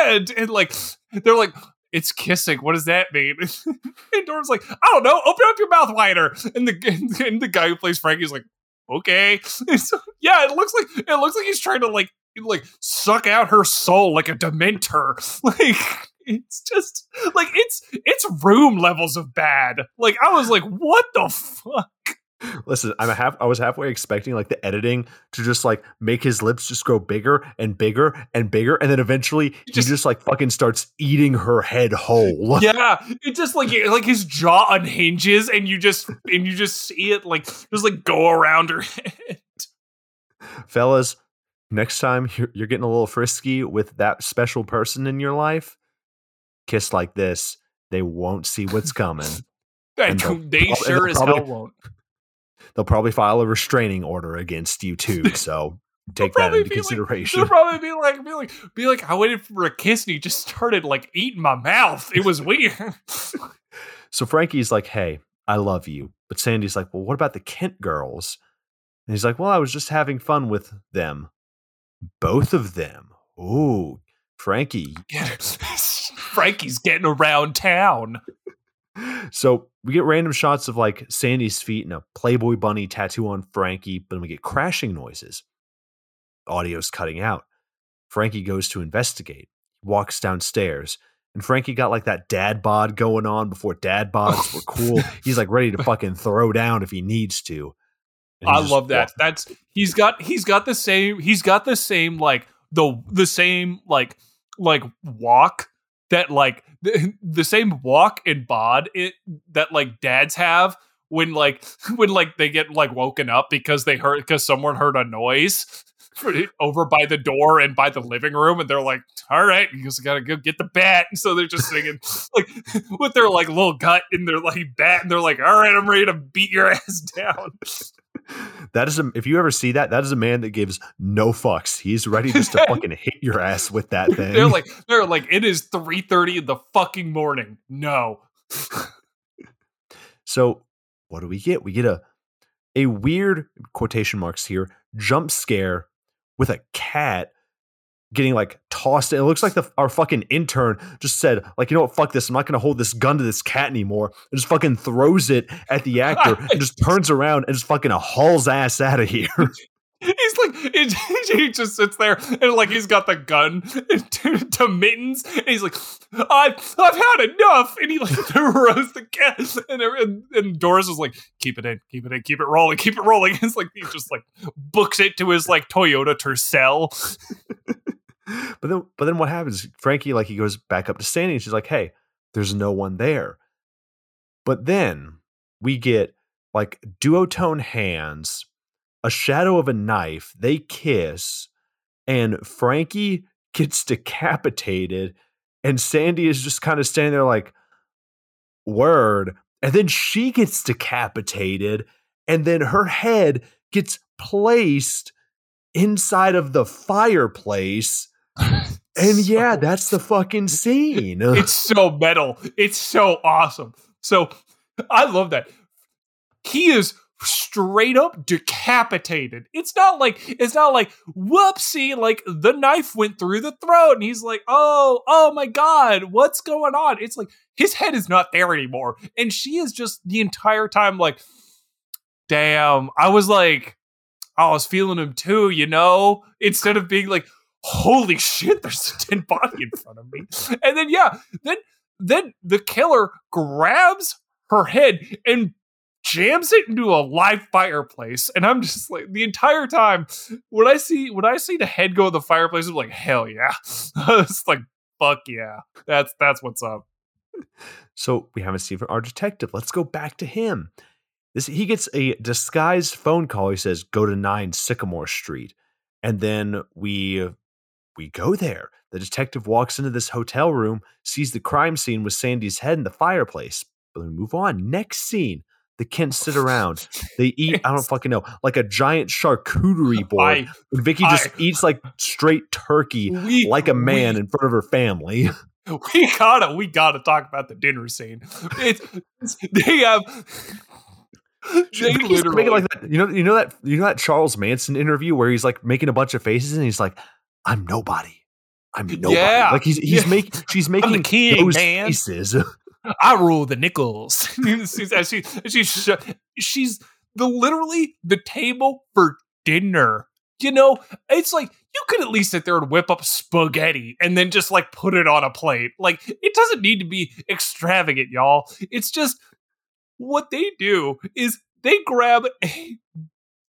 S2: grand. And like they're like, it's kissing. What does that mean? (laughs) and Dora's like, I don't know. Open up your mouth wider. And the and the guy who plays Frankie's like, okay. (laughs) So, yeah, it looks like it looks like he's trying to like like suck out her soul like a dementor. (laughs) Like it's just like it's it's room levels of bad. Like I was like, what the fuck?
S1: Listen, I'm a half. I was halfway expecting like the editing to just like make his lips just grow bigger and bigger and bigger, and then eventually he just, he just like fucking starts eating her head whole. (laughs)
S2: Yeah, it just like like his jaw unhinges, and you just and you just see it like just like go around her head.
S1: Fellas, next time you're, you're getting a little frisky with that special person in your life, kiss like this, they won't see what's coming. (laughs)
S2: they sure as probably, hell won't. (laughs)
S1: They'll probably file a restraining order against you too. (laughs) So take that into consideration.
S2: Like, they'll probably be like, be like, be like, I waited for a kiss and he just started like eating my mouth. It was weird.
S1: so Frankie's like, hey, I love you. But Sandy's like, well, what about the Kent girls? And he's like, well, I was just having fun with them. Both of them. Ooh, Frankie. (laughs)
S2: Frankie's getting around town.
S1: So we get random shots of like Sandy's feet and a Playboy bunny tattoo on Frankie, but then we get crashing noises. Audio's cutting out. Frankie goes to investigate. Walks downstairs, and Frankie got like that dad bod going on before dad bods were (laughs) cool. He's like ready to fucking throw down if he needs to.
S2: I love that. That's he's got he's got the same he's got the same like the the same like like walk that like (laughs) the, the same walk and bod it that like dads have when like (laughs) when like they get like woken up because they heard because someone heard a noise (laughs) over by the door and by the living room, and they're like, "All right, you just gotta go get the bat." And so they're just singing like with their like little gut in their like bat, and they're like, "All right, I'm ready to beat your ass down."
S1: That is a if you ever see that, that is a man that gives no fucks. He's ready just to (laughs) fucking hit your ass with that (laughs) thing.
S2: They're like, they're like, it is three thirty in the fucking morning. No. (laughs)
S1: so what do we get? We get a a weird quotation marks here jump scare with a cat getting like tossed. It looks like the our fucking intern just said, like, you know what, fuck this. I'm not gonna hold this gun to this cat anymore. And just fucking throws it at the actor and just turns around and just fucking hauls ass out of here. (laughs)
S2: He's like, (laughs) he just sits there and like he's got the gun (laughs) to, to mittens, and he's like, "I've I've had enough," and he like throws the cat, and, and and Doris is like, "Keep it in, keep it in, keep it rolling, keep it rolling." It's like he just like books it to his like Toyota Tercel.
S1: But then, but then what happens? Frankie like he goes back up to Sandy, and she's like, "Hey, there's no one there." But then we get like duotone hands a shadow of a knife. They kiss, and Frankie (laughs) gets decapitated, and Sandy is just kind of standing there like, word. And then she gets decapitated, and then her head gets placed inside of the fireplace. (laughs) And yeah, that's the fucking scene. (laughs)
S2: It's so metal. It's so awesome. So I love that. He is straight up decapitated. It's not like it's not like whoopsie, like the knife went through the throat, and he's like, oh, oh my god, what's going on? It's like his head is not there anymore, and she is just the entire time like, damn. I was like, I was feeling him too, you know. Instead of being like, holy shit, there's a dead body in front of me, and then yeah, then then the killer grabs her head and jams it into a live fireplace. And i'm just like the entire time when i see when i see the head go in the fireplace i'm like hell yeah. (laughs) It's like fuck yeah. That's that's what's up.
S1: So we haven't seen our detective. Let's go back to him. This he gets a disguised phone call. He says go to 9 sycamore street. And then we we go there the detective walks into this hotel room sees the crime scene with sandy's head in the fireplace but we move on next scene the Kents sit around. (laughs) They eat, I don't fucking know, like a giant charcuterie (laughs) board. I, Vicky just I, eats like straight turkey we, like a man we, in front of her family. (laughs)
S2: We gotta, we gotta talk about the dinner scene. It's, it's they have.
S1: They literally like that. You know, you know that you know that Charles Manson interview where he's like making a bunch of faces and he's like, "I'm nobody, I'm nobody." Yeah, like he's (laughs) he's yeah. making she's making king, those man. faces. (laughs)
S2: I rule the nickels. (laughs) she's, she, she's, she's the literally the table for dinner. You know, it's like you could at least sit there and whip up spaghetti and then just like put it on a plate. Like it doesn't need to be extravagant, y'all. It's just what they do is they grab a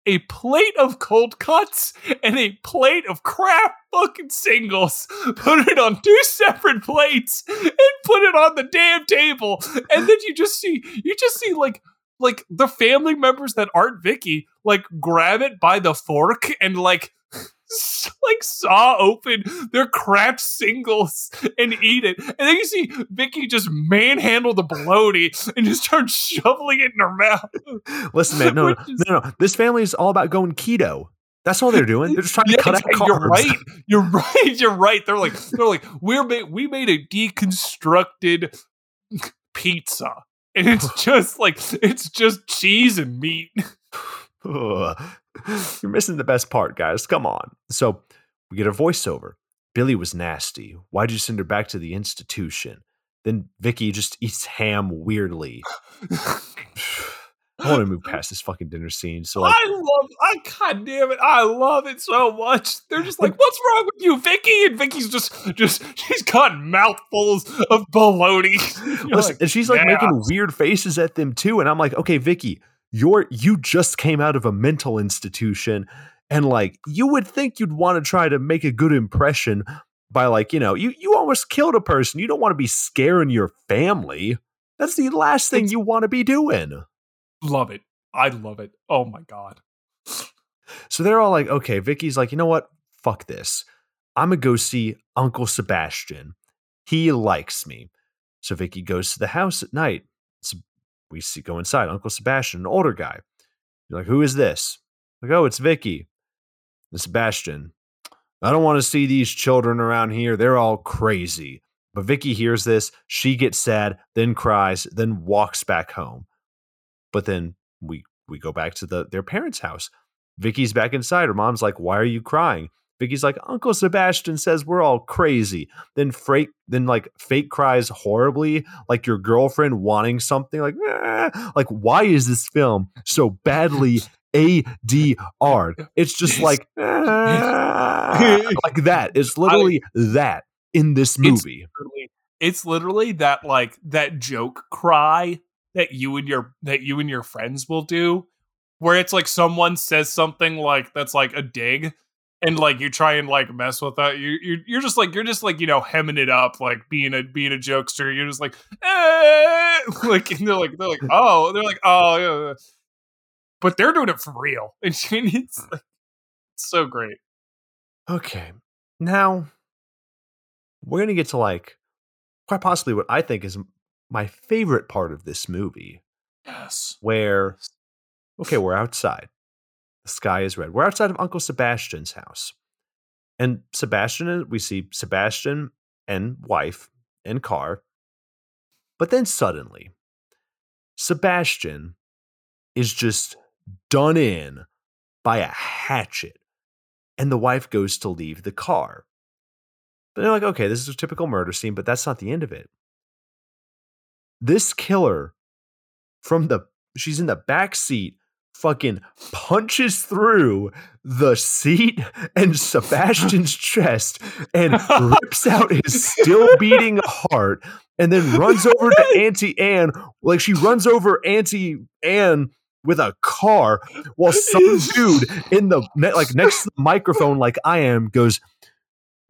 S2: a plate of cold cuts and a plate of Kraft fucking singles, put it on two separate plates, and put it on the damn table. And then you just see, you just see like, like the family members that aren't Vicky, like grab it by the fork and like like saw open their Kraft singles and eat it. And then you see Vicky just manhandle the bologna and just start shoveling it in her mouth.
S1: Listen, man, no, no, no, no. This family is all about going keto. That's all they're doing. They're just trying to cut out carbs.
S2: You're right. You're (laughs) right. You're right. They're like, they're like, we're made, we made a deconstructed pizza, and it's (sighs) just like it's just cheese and meat. (sighs) (laughs)
S1: You're missing the best part, guys. Come on. So we get a voiceover. Billy was nasty. Why'd you send her back to the institution? Then Vicky just (laughs) eats ham weirdly. I want to move past this fucking dinner scene. So like,
S2: I love, I god damn it, I love it so much. They're just like, "What's wrong with you, Vicky?" And Vicky's just, just she's got mouthfuls of bologna. (laughs)
S1: Listen, like, and she's like yeah. making weird faces at them too. And I'm like, "Okay, Vicky, you're you just came out of a mental institution and like you would think you'd want to try to make a good impression by like you know you you almost killed a person you don't want to be scaring your family that's the last thing it's, you want to be doing
S2: love it i love it oh my god
S1: So they're all like, okay, Vicky's like, you know what? Fuck this. I'm gonna go see Uncle Sebastian. He likes me. So Vicky goes to the house at night. We see go inside. Uncle Sebastian, an older guy. You're like, who is this? Like, oh, it's Vicky. And Sebastian. I don't want to see these children around here. They're all crazy. But Vicky hears this. She gets sad, then cries, then walks back home. But then we we go back to the their parents' house. Vicky's back inside. Her mom's like, "Why are you crying?" Vicky's like, "Uncle Sebastian says we're all crazy." Then fake, then like fake cries horribly, like your girlfriend wanting something. Like, "Ah." like why is this film so badly ADR? It's just (laughs) like "Ah," (laughs) like that. It's literally that in this movie.
S2: literally, it's literally that like that joke cry that you and your that you and your friends will do where it's like someone says something like that's like a dig and like you try and like mess with that you you're, you're just like you're just like you know hemming it up like being a being a jokester you're just like eh! (laughs) like and they're like they're like (laughs) oh they're like oh yeah, but they're doing it for real (laughs) and she it's like so great
S1: Okay. Now we're going to get to like quite possibly what I think is my favorite part of this movie
S2: yes
S1: where okay, we're outside. Sky is red. We're outside of Uncle Sebastian's house. And Sebastian we see Sebastian and wife and car. But then suddenly Sebastian is just done in by a hatchet and the wife goes to leave the car. But they're like, okay, this is a typical murder scene, but that's not the end of it. This killer from the she's in the back seat fucking punches through the seat and Sebastian's chest and rips out his still beating heart and then runs over to Auntie Anne like she runs over Auntie Anne with a car while some dude in the like next to the microphone like I am goes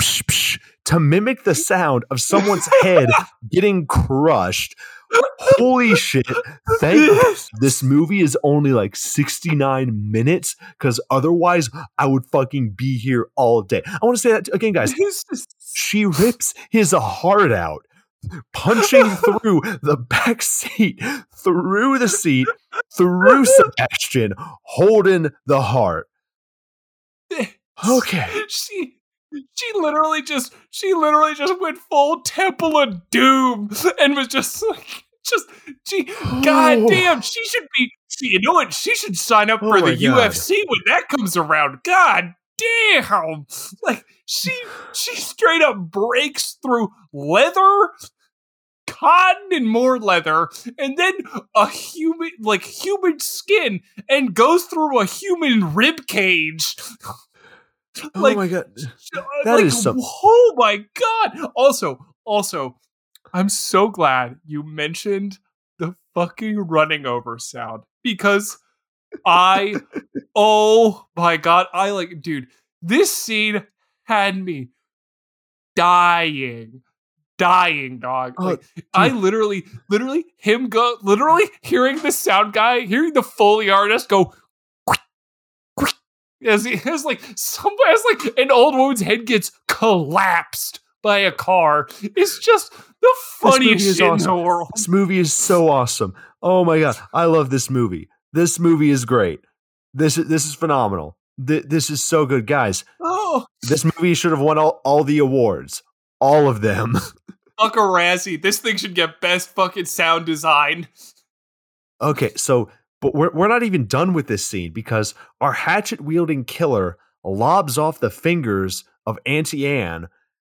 S1: psh, psh, to mimic the sound of someone's head getting crushed. Holy shit. Thank (laughs) this movie is only like 69 minutes because otherwise I would fucking be here all day. I want to say that again, guys. She rips his heart out, punching (laughs) through the back seat, through the seat, through Sebastian, holding the heart. Okay.
S2: she she literally just she literally just went full temple of doom and was just like just she god
S1: Oh.
S2: damn she should be she, you know what she should sign up
S1: Oh
S2: for
S1: my
S2: the
S1: God.
S2: ufc when that comes around god damn like she she straight up breaks through leather cotton and more leather and then a human like human skin and goes through a human rib cage
S1: Oh
S2: like
S1: my god.
S2: Uh, that
S1: That
S2: is
S1: is some-
S2: oh my god also also i'm so glad you mentioned the fucking running over sound because i (laughs) oh my god i like dude this scene had me dying dying dog
S1: Oh,
S2: like i literally literally him go literally hearing the sound guy hearing the foley artist go as he as like some as like an old woman's head gets collapsed by a car. It's just the funniest shit in the world.
S1: This movie is so awesome. Oh my god, I love this movie. This movie is great. This is this is phenomenal. Th- this is so good, guys.
S2: Oh,
S1: This movie should have won all, all the awards, all of them. (laughs)
S2: fuck a Razzie. This thing should get best fucking sound design.
S1: okay, so but we're we're not even done with this scene because our hatchet wielding killer lobs off the fingers of Auntie Anne,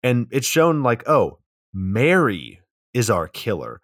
S1: and it's shown like, oh, Mary is our killer.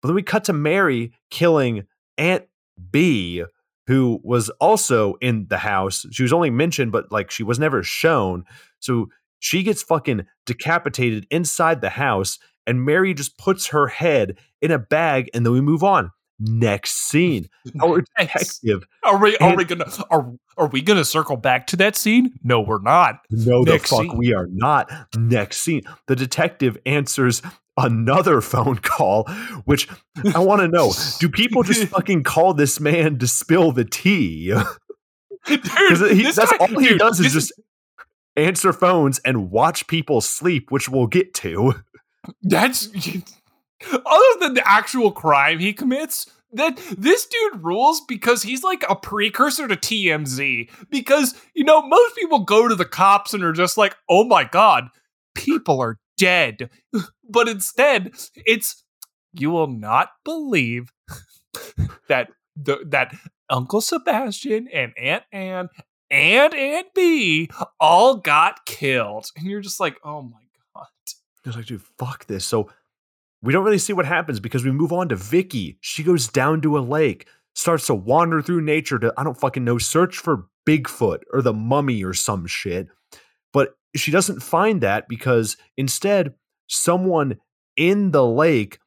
S1: But then we cut to Mary killing Aunt B, who was also in the house. She was only mentioned, but like she was never shown. So she gets fucking decapitated inside the house, and Mary just puts her head in a bag, and then we move on. Next scene. Our (laughs) detective.
S2: Are we are
S1: And-
S2: we gonna are are we gonna circle back to that scene? No, we're not.
S1: No, the fuck
S2: scene.
S1: we are not. Next scene. The detective answers another (laughs) phone call, which I want to know. Do people just (laughs) fucking call this man to spill the tea?
S2: Dude,
S1: he, that's
S2: guy-
S1: all he
S2: dude,
S1: does is just answer phones and watch people sleep, which we'll get to.
S2: That's other than the actual crime he commits. That this dude rules because he's like a precursor to TMZ. Because you know most people go to the cops and are just like, "Oh my god, people are dead," (laughs) but instead it's you will not believe that the, that Uncle Sebastian and Aunt Anne and Aunt B all got killed, and you're just like, "Oh my god."
S1: I was like, dude, fuck this. So we don't really see what happens because we move on to Vicky. She goes down to a lake, starts to wander through nature to, I don't fucking know, search for Bigfoot or the mummy or some shit. But she doesn't find that because instead, someone in the lake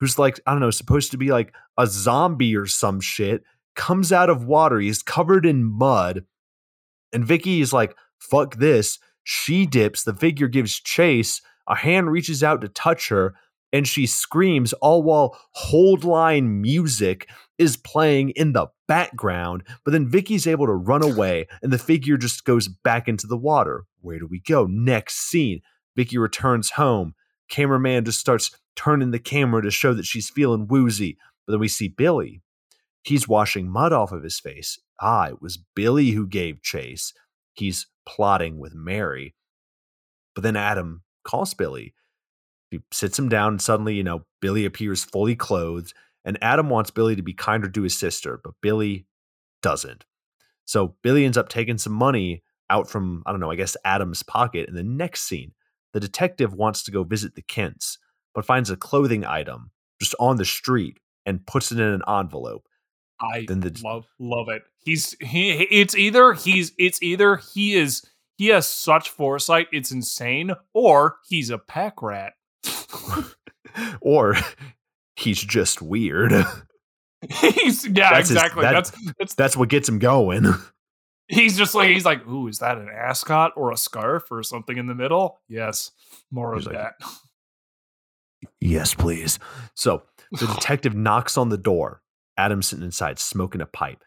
S1: who's like, I don't know, supposed to be like a zombie or some shit comes out of water. He's covered in mud. And Vicky is like, fuck this. She dips. The figure gives chase. A hand reaches out to touch her, and she screams, all while hold line music is playing in the background. But then Vicky's able to run away, and the figure just goes back into the water. Where do we go? Next scene Vicky returns home. Cameraman just starts turning the camera to show that she's feeling woozy. But then we see Billy. He's washing mud off of his face. Ah, it was Billy who gave chase. He's plotting with Mary. But then Adam calls Billy. He sits him down, and suddenly, you know, Billy appears fully clothed. And Adam wants Billy to be kinder to his sister, but Billy doesn't. So Billy ends up taking some money out from, I don't know, I guess Adam's pocket. In the next scene, the detective wants to go visit the Kents, but finds a clothing item just on the street and puts it in an envelope.
S2: I
S1: Then the-
S2: love love it. He's he. It's either he's it's either he is he has such foresight it's insane, or he's a pack rat.
S1: Or he's just weird.
S2: he's yeah
S1: That's his-
S2: exactly.
S1: that-
S2: that's that's
S1: That's what gets him going.
S2: he's just like he's like ooh is that an ascot or a scarf or something in the middle? Yes, more
S1: He's
S2: of
S1: like,
S2: that.
S1: Yes, please. So the (sighs) detective knocks on the door. Adam's sitting inside smoking a pipe.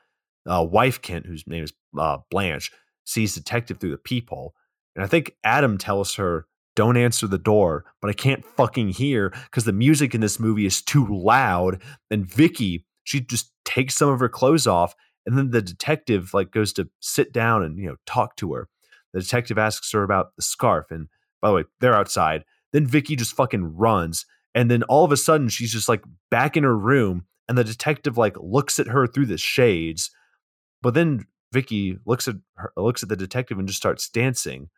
S1: Uh, wife Kent, whose name is uh, Blanche, sees detective through the peephole, and I think Adam tells her, "Don't answer the door." But I can't fucking hear because the music in this movie is too loud. And Vicky, she just takes some of her clothes off, and then the detective like goes to sit down and you know talk to her. The detective asks her about the scarf, and by the way, they're outside. Then Vicky just fucking runs. And then all of a sudden she's just like back in her room and the detective like looks at her through the shades. But then Vicky looks at her, looks at the detective and just starts dancing.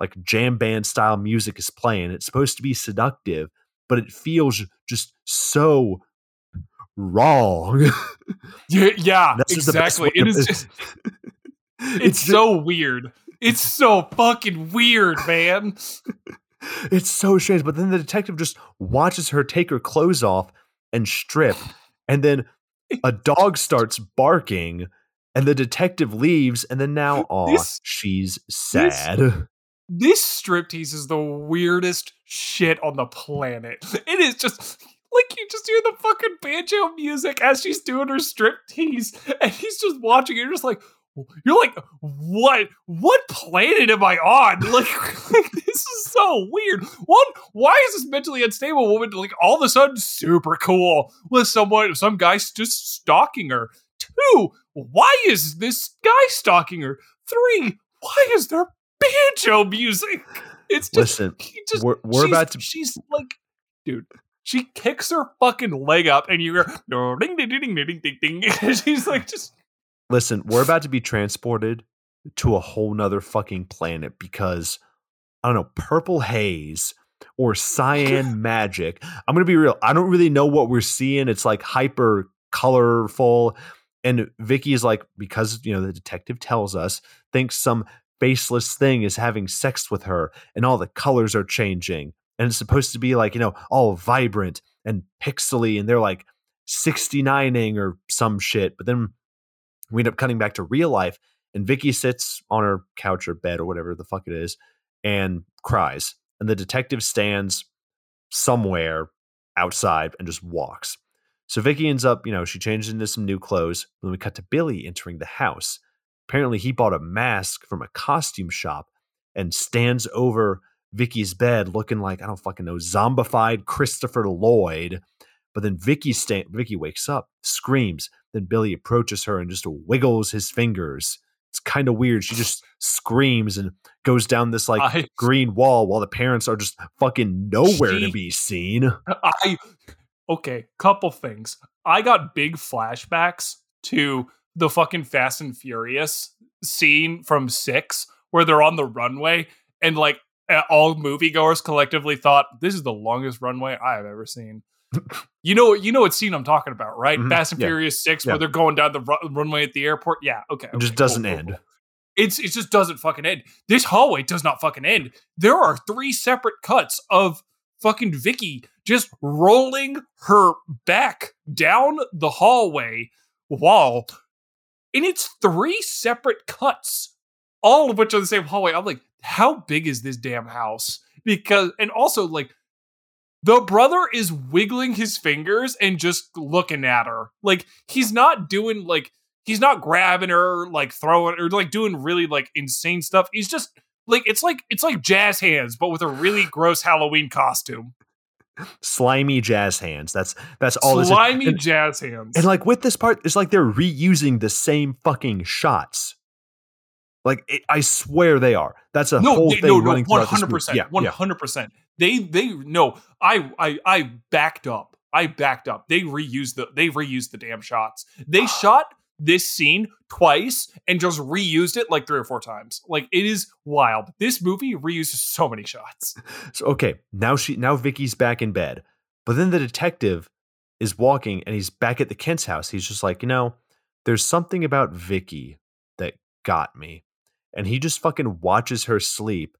S1: Like jam band style music is playing. It's supposed to be seductive, but it feels just so wrong. (laughs)
S2: Yeah, yeah
S1: That's just the best
S2: exactly. It is just (laughs)
S1: it's
S2: it's
S1: ju-
S2: so weird. It's so fucking weird, man. (laughs)
S1: It's so strange. But then the detective just watches her take her clothes off and strip. And then a dog starts barking. And the detective leaves. And then now, aw,
S2: This-
S1: she's sad.
S2: This striptease is the weirdest shit on the planet. (laughs) It is just like you just hear the fucking banjo music as she's doing her striptease, and he's just watching. You're just like, you're like, what? What planet am I on? (laughs) Like, like this is so weird. One, why is this mentally unstable woman like all of a sudden super cool with someone, some guy just stalking her? Two, why is this guy stalking her? Three, why is there banjo music? It's just
S1: Listen,
S2: just
S1: we're, we're about to.
S2: she's like dude she kicks her fucking leg up and you hear ding ding ding ding ding ding ding (laughs) she's like (laughs) just
S1: Listen, we're about to be transported to a whole nother fucking planet because I don't know, purple haze or cyan (laughs) magic. I'm gonna be real. I don't really know what we're seeing. It's like hyper colorful. And Vicky is like, because you know, the detective tells us, thinks some faceless thing is having sex with her, and all the colors are changing. And it's supposed to be like, you know, all vibrant and pixely, and they're like 69ing or some shit. But then we end up cutting back to real life and Vicky sits on her couch or bed or whatever the fuck it is and cries and the detective stands somewhere outside and just walks so Vicky ends up you know she changes into some new clothes then we cut to Billy entering the house apparently he bought a mask from a costume shop and stands over Vicky's bed looking like I don't fucking know zombified Christopher Lloyd. But then Vicky sta- Vicky wakes up, screams. Then Billy approaches her and just wiggles his fingers. It's kind of weird. She just (laughs) screams and goes down this like
S2: I- (laughs)
S1: green wall while the parents are just fucking nowhere to be seen.
S2: I okay, couple things. I got big flashbacks to the fucking Fast and Furious scene from six where they're on the runway and like all moviegoers collectively thought this is the longest runway I have ever seen. (laughs) you know, you know what scene I'm talking about, right?
S1: Mhm,
S2: Fast and
S1: yeah,
S2: Furious six,
S1: yeah.
S2: where they're going down the ru- runway at the airport. Yeah, okay.
S1: It just doesn't
S2: cool,
S1: end.
S2: cool. It's it just doesn't fucking end. This hallway does not fucking end. There are three separate cuts of fucking Vicky just rolling her back down the hallway wall. And it's three separate cuts, all of which are the same hallway. I'm like, how big is this damn house? Because and also like the brother is wiggling his fingers and just looking at her. Like he's not doing like he's not grabbing her, like throwing or like doing really like insane stuff. He's just like it's like it's like jazz hands, but with a really (sighs) gross Halloween costume.
S1: Slimy jazz hands. That's that's all.
S2: Slimy
S1: And-
S2: jazz hands.
S1: And like with this part, it's like they're reusing the same fucking shots. Like it, I swear they are. That's a
S2: no,
S1: whole
S2: they,
S1: thing
S2: no, no,
S1: running
S2: one
S1: throughout this
S2: hundred
S1: movie.
S2: percent,
S1: Yeah, yeah.
S2: hundred percent. They, they, no, I, I, I backed up. I backed up. They reused the, they reused the damn shots. They (sighs) shot this scene twice and just reused it like three or four times. Like it is wild. This movie reuses so many shots.
S1: So okay, now she now Vicky's back in bed. But then the detective is walking and he's back at the Kent's house. He's just like, you know, there's something about Vicky that got me. And he just fucking watches her sleep.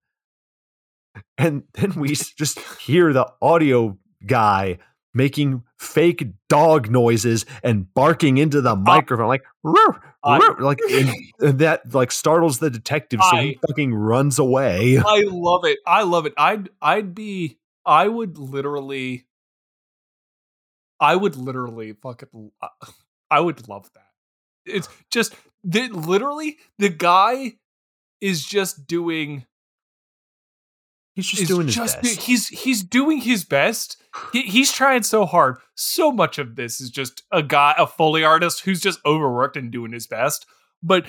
S1: And then we (laughs) just hear the audio guy making fake dog noises and barking into the microphone like "Roo,
S2: I-
S1: roo," like (laughs) and, that like startles the detective so he fucking runs away. (laughs)
S2: I love it. I love it. I'd, I'd be, I would literally, I would literally fucking, I would love that. It's just that literally the guy is just doing
S1: He's just doing his
S2: just
S1: best.
S2: he's he's doing his best. He, he's trying so hard. So much of this is just a guy, a foley artist who's just overworked and doing his best. But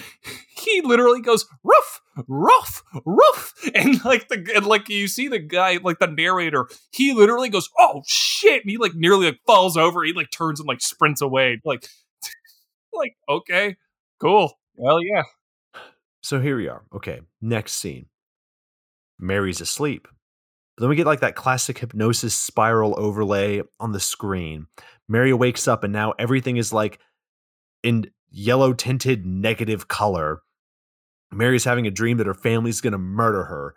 S2: he literally goes rough, rough, rough, and like the and like you see the guy, like the narrator, he literally goes, "Oh shit!" and he like nearly like falls over. He like turns and like sprints away. Like, (laughs) like okay, cool. Well, yeah.
S1: So here we are. Okay, next scene. Mary's asleep. But then we get like that classic hypnosis spiral overlay on the screen. Mary wakes up and now everything is like in yellow tinted negative color. Mary's having a dream that her family's going to murder her,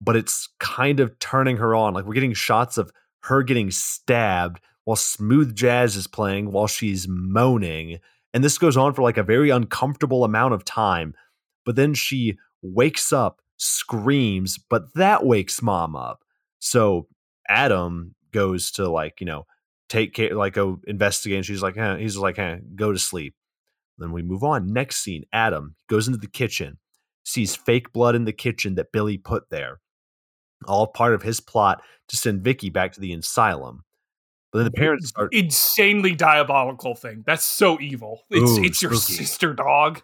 S1: but it's kind of turning her on. Like we're getting shots of her getting stabbed while smooth jazz is playing while she's moaning. And this goes on for like a very uncomfortable amount of time. But then she wakes up, screams, but that wakes mom up. So Adam goes to like, you know, take care, like go investigate. And she's like, eh, he's like, go to sleep. Then we move on. Next scene Adam goes into the kitchen, sees fake blood in the kitchen that Billy put there. All part of his plot to send Vicky back to the asylum. But the parents start
S2: insanely diabolical thing. That's so evil. It's
S1: Ooh,
S2: it's your
S1: spooky.
S2: sister dog.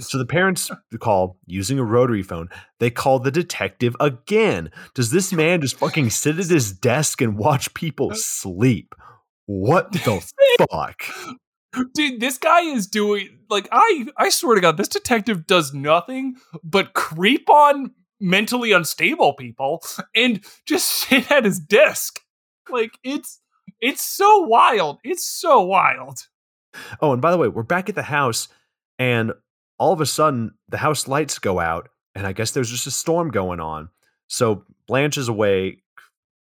S1: So the parents call using a rotary phone. They call the detective again. Does this man just fucking sit at his desk and watch people uh sleep? What the (laughs) fuck?
S2: Dude, this guy is doing like I I swear to God, this detective does nothing but creep on mentally unstable people and just (laughs) sit at his desk. Like it's it's so wild. It's so wild.
S1: Oh, and by the way, we're back at the house, and all of a sudden the house lights go out, and I guess there's just a storm going on. So Blanche is away.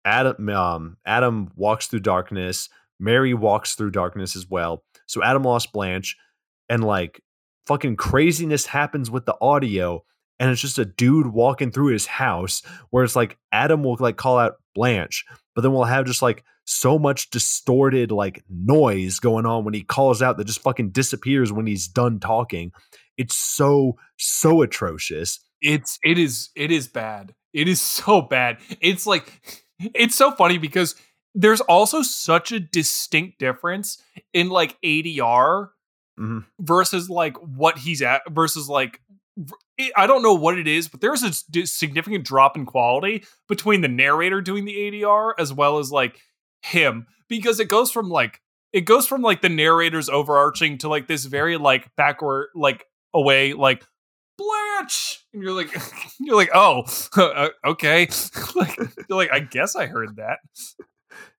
S1: Adam um, Adam walks through darkness. Mary walks through darkness as well. So Adam lost Blanche, and like fucking craziness happens with the audio, and it's just a dude walking through his house where it's like Adam will like call out Blanche, but then we'll have just like so much distorted like noise going on when he calls out that just fucking disappears when he's done talking. It's so so atrocious.
S2: It's it is it is bad. It is so bad. It's like it's so funny because there's also such a distinct difference in like ADR
S1: mm-hmm.
S2: versus like what he's at versus like I don't know what it is, but there's a significant drop in quality between the narrator doing the ADR as well as like him because it goes from like it goes from like the narrator's overarching to like this very like backward like away like Blanche, and you're like (laughs) you're like oh (laughs) okay (laughs) like you're like I guess I heard that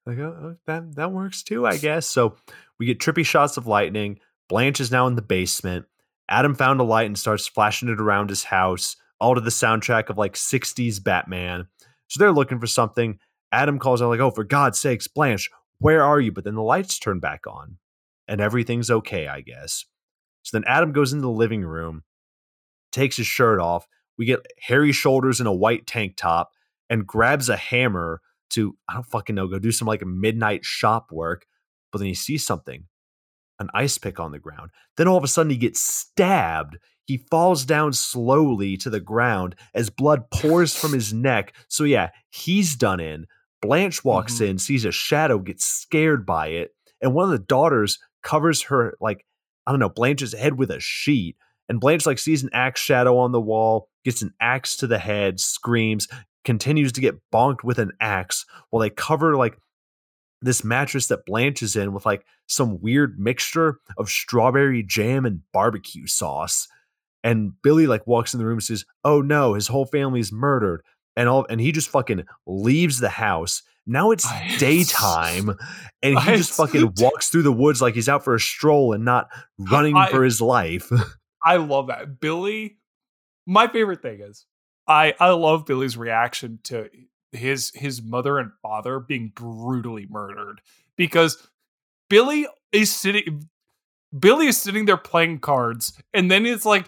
S1: like oh, oh, that that works too I guess so we get trippy shots of lightning. Blanche is now in the basement. Adam found a light and starts flashing it around his house, all to the soundtrack of like 60s Batman. So they're looking for something. Adam calls out, like, oh, for God's sakes, Blanche, where are you? But then the lights turn back on and everything's okay, I guess. So then Adam goes into the living room, takes his shirt off. We get hairy shoulders in a white tank top and grabs a hammer to, I don't fucking know, go do some like midnight shop work. But then he sees something an ice pick on the ground. Then all of a sudden he gets stabbed. He falls down slowly to the ground as blood pours from his (laughs) neck. So yeah, he's done in. Blanche walks mm-hmm. in, sees a shadow, gets scared by it, and one of the daughters covers her like I don't know Blanche's head with a sheet. And Blanche like sees an axe shadow on the wall, gets an axe to the head, screams, continues to get bonked with an axe while they cover like this mattress that Blanche is in with like some weird mixture of strawberry jam and barbecue sauce. And Billy like walks in the room and says, "Oh no, his whole family's murdered." And all and he just fucking leaves the house. Now it's I, (laughs) daytime and he I, just fucking (laughs) walks through the woods like he's out for a stroll and not running I, for his life. (laughs)
S2: I love that. Billy my favorite thing is I I love Billy's reaction to his his mother and father being brutally murdered because Billy is sitting Billy is sitting there playing cards and then it's like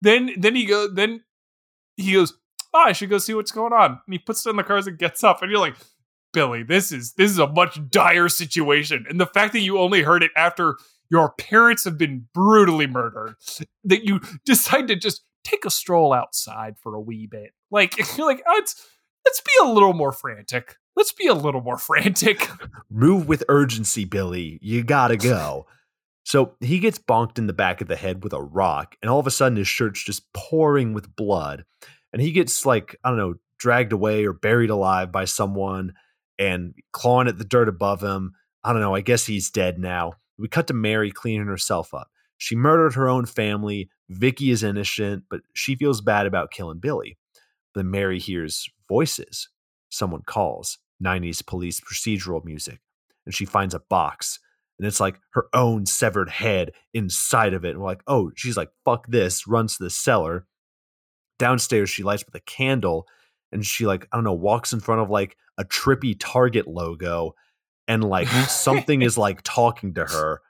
S2: then then he go then he goes oh, I should go see what's going on. And he puts down the cards and gets up and you're like Billy this is this is a much dire situation. And the fact that you only heard it after your parents have been brutally murdered that you decide to just take a stroll outside for a wee bit. Like (laughs) you're like oh, it's let's be a little more frantic. Let's be a little more (laughs) frantic.
S1: Move with urgency, Billy. You gotta go. So he gets bonked in the back of the head with a rock, and all of a sudden his shirt's just pouring with blood. And he gets like, I don't know, dragged away or buried alive by someone and clawing at the dirt above him. I don't know, I guess he's dead now. We cut to Mary cleaning herself up. She murdered her own family. Vicky is innocent, but she feels bad about killing Billy. Then Mary hears voices. Someone calls 90s police procedural music, and she finds a box. And it's like her own severed head inside of it. And we're like, oh, she's like, fuck this, runs to the cellar. Downstairs, she lights with a candle and she, like, I don't know, walks in front of like a trippy Target logo and like something is like (laughs) talking to her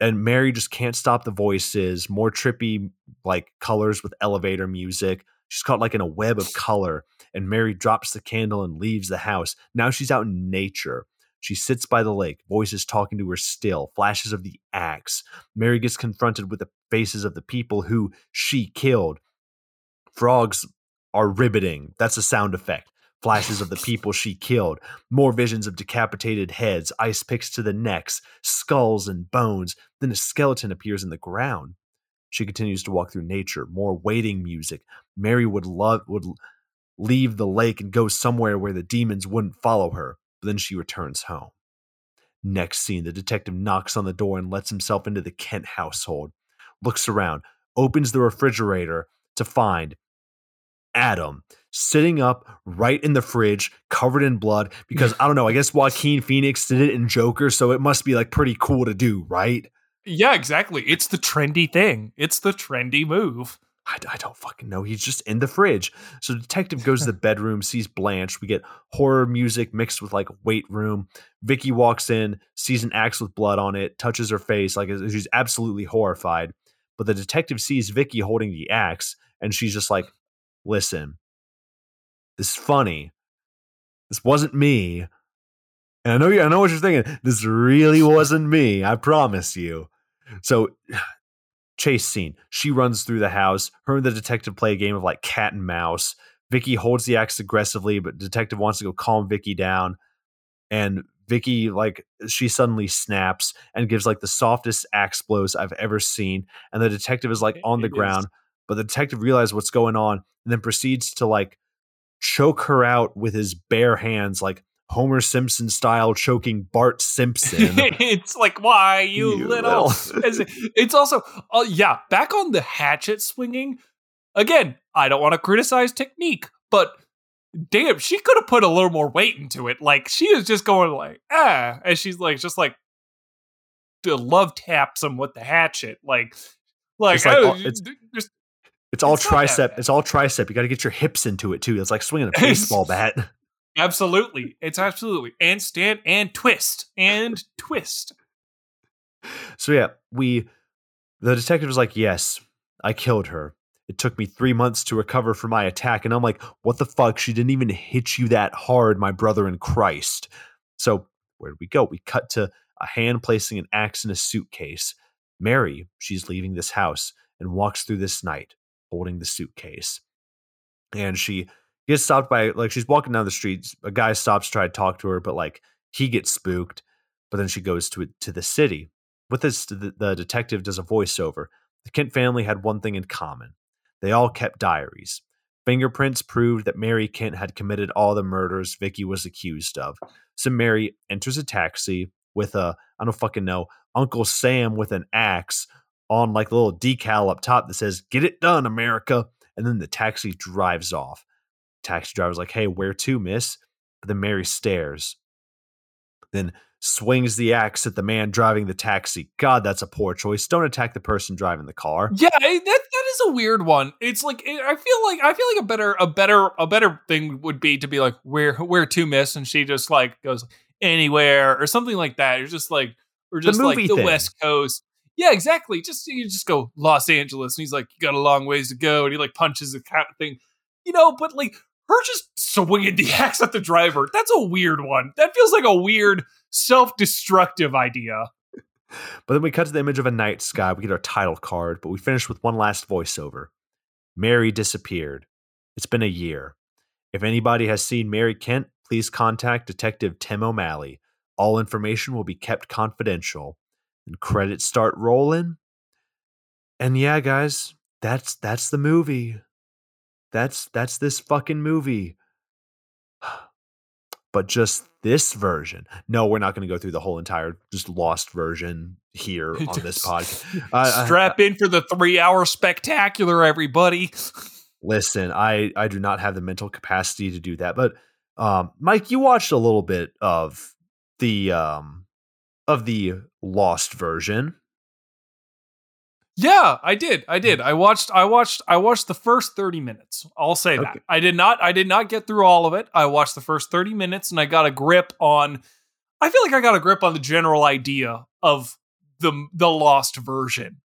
S1: and Mary just can't stop the voices, more trippy like colors with elevator music. She's caught like in a web of color, and Mary drops the candle and leaves the house. Now she's out in nature. She sits by the lake, voices talking to her still, flashes of the axe. Mary gets confronted with the faces of the people who she killed. Frogs are riveting. That's a sound effect. Flashes of the people she killed, more visions of decapitated heads, ice picks to the necks, skulls and bones. Then a skeleton appears in the ground. She continues to walk through nature, more waiting music. Mary would love would leave the lake and go somewhere where the demons wouldn't follow her, but then she returns home. Next scene, the detective knocks on the door and lets himself into the Kent household, looks around, opens the refrigerator to find Adam sitting up right in the fridge, covered in blood. Because (laughs) I don't know, I guess Joaquin Phoenix did it in Joker, so it must be like pretty cool to do, right?
S2: Yeah, exactly. It's the trendy thing. It's the trendy move.
S1: I, I, don't fucking know. He's just in the fridge. So detective goes to the (laughs) bedroom, sees Blanche. We get horror music mixed with like weight room. Vicky walks in, sees an axe with blood on it, touches her face like she's absolutely horrified. But the detective sees Vicky holding the axe, and she's just like, "Listen, this is funny. This wasn't me." And I know you, I know what you're thinking. This really wasn't me. I promise you. So (sighs) chase scene. She runs through the house. Her and the detective play a game of like cat and mouse. Vicky holds the axe aggressively, but detective wants to go calm Vicky down. And Vicky, like, she suddenly snaps and gives like the softest axe blows I've ever seen. And the detective is like on the
S2: It is.
S1: ground, but the detective realizes what's going on and then proceeds to like choke her out with his bare hands, like Homer Simpson style, choking Bart Simpson. (laughs)
S2: it's like why you,
S1: You
S2: little.
S1: little. (laughs)
S2: It's also uh, yeah. Back on the hatchet swinging again. I don't want to criticize technique, but damn, she could have put a little more weight into it. Like she is just going like ah, and she's like just like to love taps him with the hatchet, like like,
S1: It's like,
S2: oh,
S1: uh, it's- It's all
S2: It's
S1: tricep. It's all tricep. You got to get your hips into it too. It's like swinging a (laughs) baseball bat.
S2: Absolutely, it's absolutely and stand and twist and twist.
S1: So yeah, we the detective was like, "Yes, I killed her. It took me 3 months to recover from my attack." And I'm like, "What the fuck? She didn't even hit you that hard, my brother in Christ." So, where did we go? We cut to a hand placing an axe in a suitcase. Mary, she's leaving this house and walks through this night holding the suitcase. And she gets stopped by like she's walking down the street. A guy stops to try to talk to her, but like he gets spooked. But then she goes to to the city. With this, the, the detective does a voiceover. The Kent family had one thing in common: they all kept diaries. Fingerprints proved that Mary Kent had committed all the murders Vicky was accused of. So Mary enters a taxi with a I don't fucking know Uncle Sam with an axe on like a little decal up top that says "Get it done, America." And then the taxi drives off. Taxi driver's like, "Hey, where to, miss?" But then Mary stares, then swings the axe at the man driving the taxi. God, that's a poor choice. Don't attack the person driving the car.
S2: Yeah, that that is a weird one. It's like it, I feel like I feel like a better a better a better thing would be to be like where where to miss, and she just like goes anywhere or something like that. Or just like or just like
S1: movie
S2: the
S1: thing.
S2: West Coast. Yeah, exactly. Just you just go Los Angeles, and he's like, you got a long ways to go, and he like punches the cat thing, you know. But like her just swinging (laughs) the axe at the driver, that's a weird one. That feels like a weird self destructive idea.
S1: But then we cut to the image of a night sky. We get our title card, but we finish with one last voiceover. Mary disappeared. It's been a year. If anybody has seen Mary Kent, please contact Detective Tim O'Malley. All information will be kept confidential. And credits start rolling. And yeah, guys, that's that's the movie. That's that's this fucking movie. (sighs) But just this version. No, we're not going to go through the whole entire just lost version here (laughs) on this podcast. I-
S2: Strap in for the three hour spectacular, everybody. (laughs)
S1: listen i i do not have the mental capacity to do that but um mike you watched a little bit of the um of the lost version
S2: Yeah, I did. I did. I watched I watched I watched the first 30 minutes. I'll say that.
S1: Okay.
S2: I did not I did not get through all of it. I watched the first 30 minutes and I got a grip on I feel like I got a grip on the general idea of the the lost version.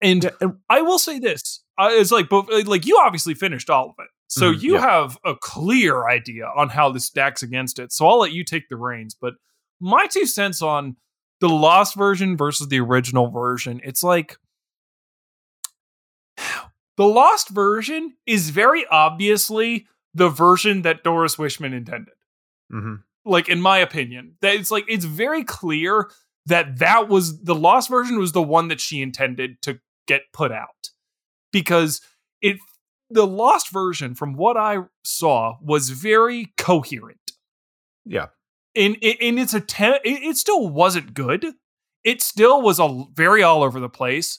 S2: And I will say this. Uh, it's like but like you obviously finished all of it. So
S1: Mhm,
S2: you
S1: yeah.
S2: have a clear idea on how this stacks against it. So I'll let you take the reins, but my two cents on the lost version versus the original version, it's like the lost version is very obviously the version that Doris Wishman intended.
S1: mhm.
S2: Like in my opinion, that it's like it's very clear that that was the lost version was the one that she intended to get put out. Because it the lost version from what I saw was very coherent.
S1: Yeah.
S2: In in, in its attempt it, it still wasn't good. It still was a very all over the place.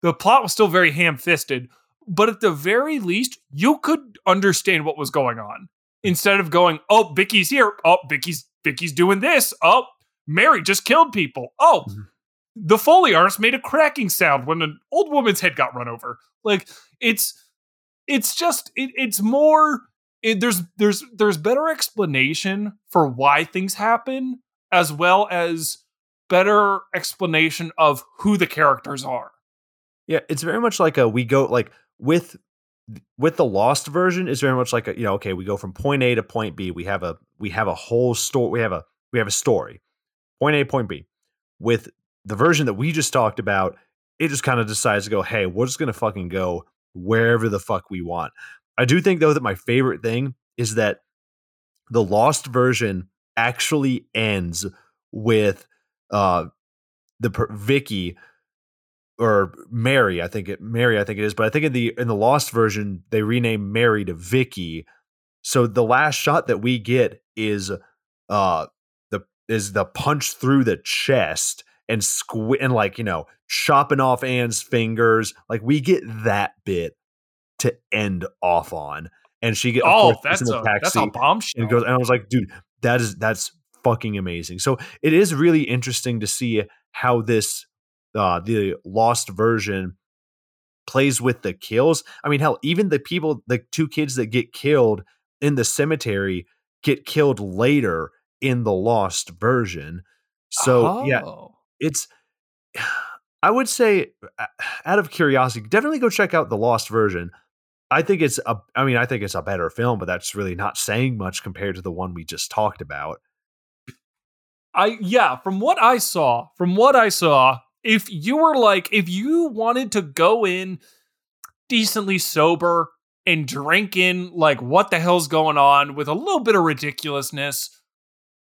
S2: The plot was still very ham-fisted but at the very least you could understand what was going on. Instead of going oh vicky's here. Oh vicky's vicky's doing this. Oh mary just killed people. Oh
S1: Mhm.
S2: the foley artist made a cracking sound when an old woman's head got run over. Like it's it's just it, it's more it, there's there's there's better explanation for why things happen as well as better explanation of who the characters are.
S1: Yeah it's very much like a we go like with with the lost version is very much like a you know okay we go from point a to point b we have a we have a whole story we have a we have a story point a point b with the version that we just talked about it just kind of decides to go, hey, we're just gonna fucking go wherever the fuck we want. I do think though that my favorite thing is that the lost version actually ends with uh the per- Vicky or Mary, I think it Mary, I think it is, but I think in the in the lost version they rename Mary to Vicky. So the last shot that we get is uh the is the punch through the chest and squ- and like you know chopping off Anne's fingers. Like we get that bit to end off on, and she get
S2: oh that's in the a that's a bombshell.
S1: And goes and I was like, dude, that is that's fucking amazing. So it is really interesting to see how this uh the lost version plays with the kills. I mean, hell, even the people, the two kids that get killed in the cemetery get killed later in the lost version. So oh. yeah, it's I would say out of curiosity, definitely go check out the lost version. I think it's a I mean, I think it's a better film, but that's really not saying much compared to the one we just talked about.
S2: I yeah, from what I saw, from what I saw, if you were like if you wanted to go in decently sober and drink in like what the hell's going on with a little bit of ridiculousness,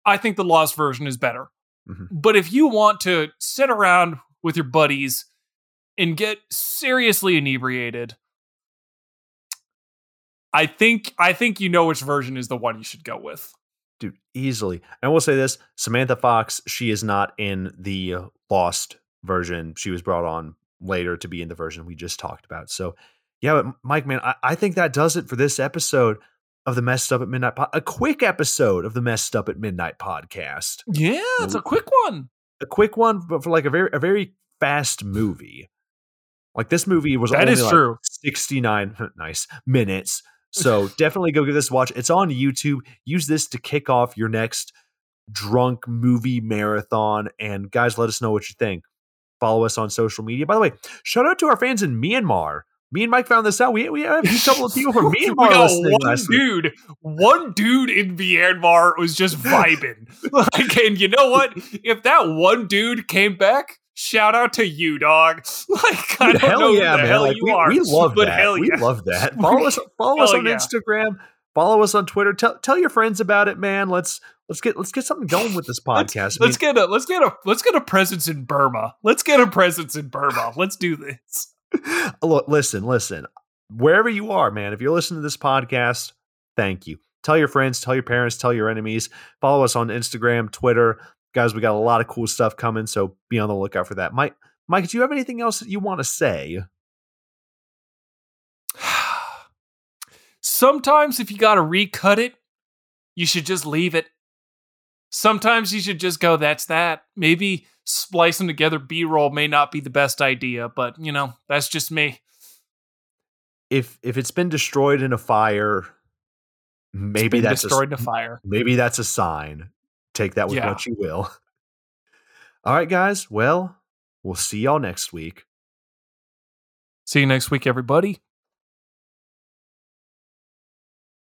S2: I think the lost version is better. Mm-hmm. But if you want to sit around with your buddies and get seriously inebriated, I think I think you know which version is the one you should go with.
S1: Dude, easily. And we'll say this, Samantha Fox, she is not in the Lost version. She was brought on later to be in the version we just talked about. So, yeah, but Mike, man, I, I think that does it for this episode of the Messed Up at Midnight, po- a quick episode of the Messed Up at Midnight podcast.
S2: Yeah, it's a quick one.
S1: A quick one, but for like a very a very fast movie. Like this movie was
S2: that is
S1: like
S2: true.
S1: Sixty nine (laughs) nice minutes. So definitely go give this a watch. It's on YouTube. Use this to kick off your next drunk movie marathon. And guys, let us know what you think. Follow us on social media. By the way, shout out to our fans in Myanmar me and Mike found this out. We we have a couple of people from (laughs) Myanmar listening.
S2: One dude, week. one dude in Myanmar was just vibing. (laughs) like, and you know what? If that one dude came back, shout out to you, dog. (laughs) Like, I don't hell know yeah, man. Like,
S1: we,
S2: are,
S1: we, love that. Yeah. We love that. Follow us. Follow us on yeah. Instagram. Follow us on Twitter. Tell tell your friends about it, man. Let's let's get let's get something going with this (laughs) podcast.
S2: let's, let's get a let's get a let's get a presence in Burma. Let's get a presence in Burma. Let's do this. (laughs)
S1: Look, listen, listen. Wherever you are, man, if you're listening to this podcast, thank you. Tell your friends, tell your parents, tell your enemies. Follow us on Instagram, Twitter. Guys, we got a lot of cool stuff coming, so be on the lookout for that. Mike, Mike, do you have anything else that you want to say?
S2: Sometimes if you got to recut it, you should just leave it. Sometimes you should just go, that's that. Maybe splicing together B roll may not be the best idea, but you know, that's just me.
S1: If if it's been destroyed in a fire, maybe that's
S2: destroyed a, in a fire.
S1: Maybe that's a sign. Take that with yeah. what you will. (laughs) All right, guys. Well, we'll see y'all next week.
S2: See you next week, everybody.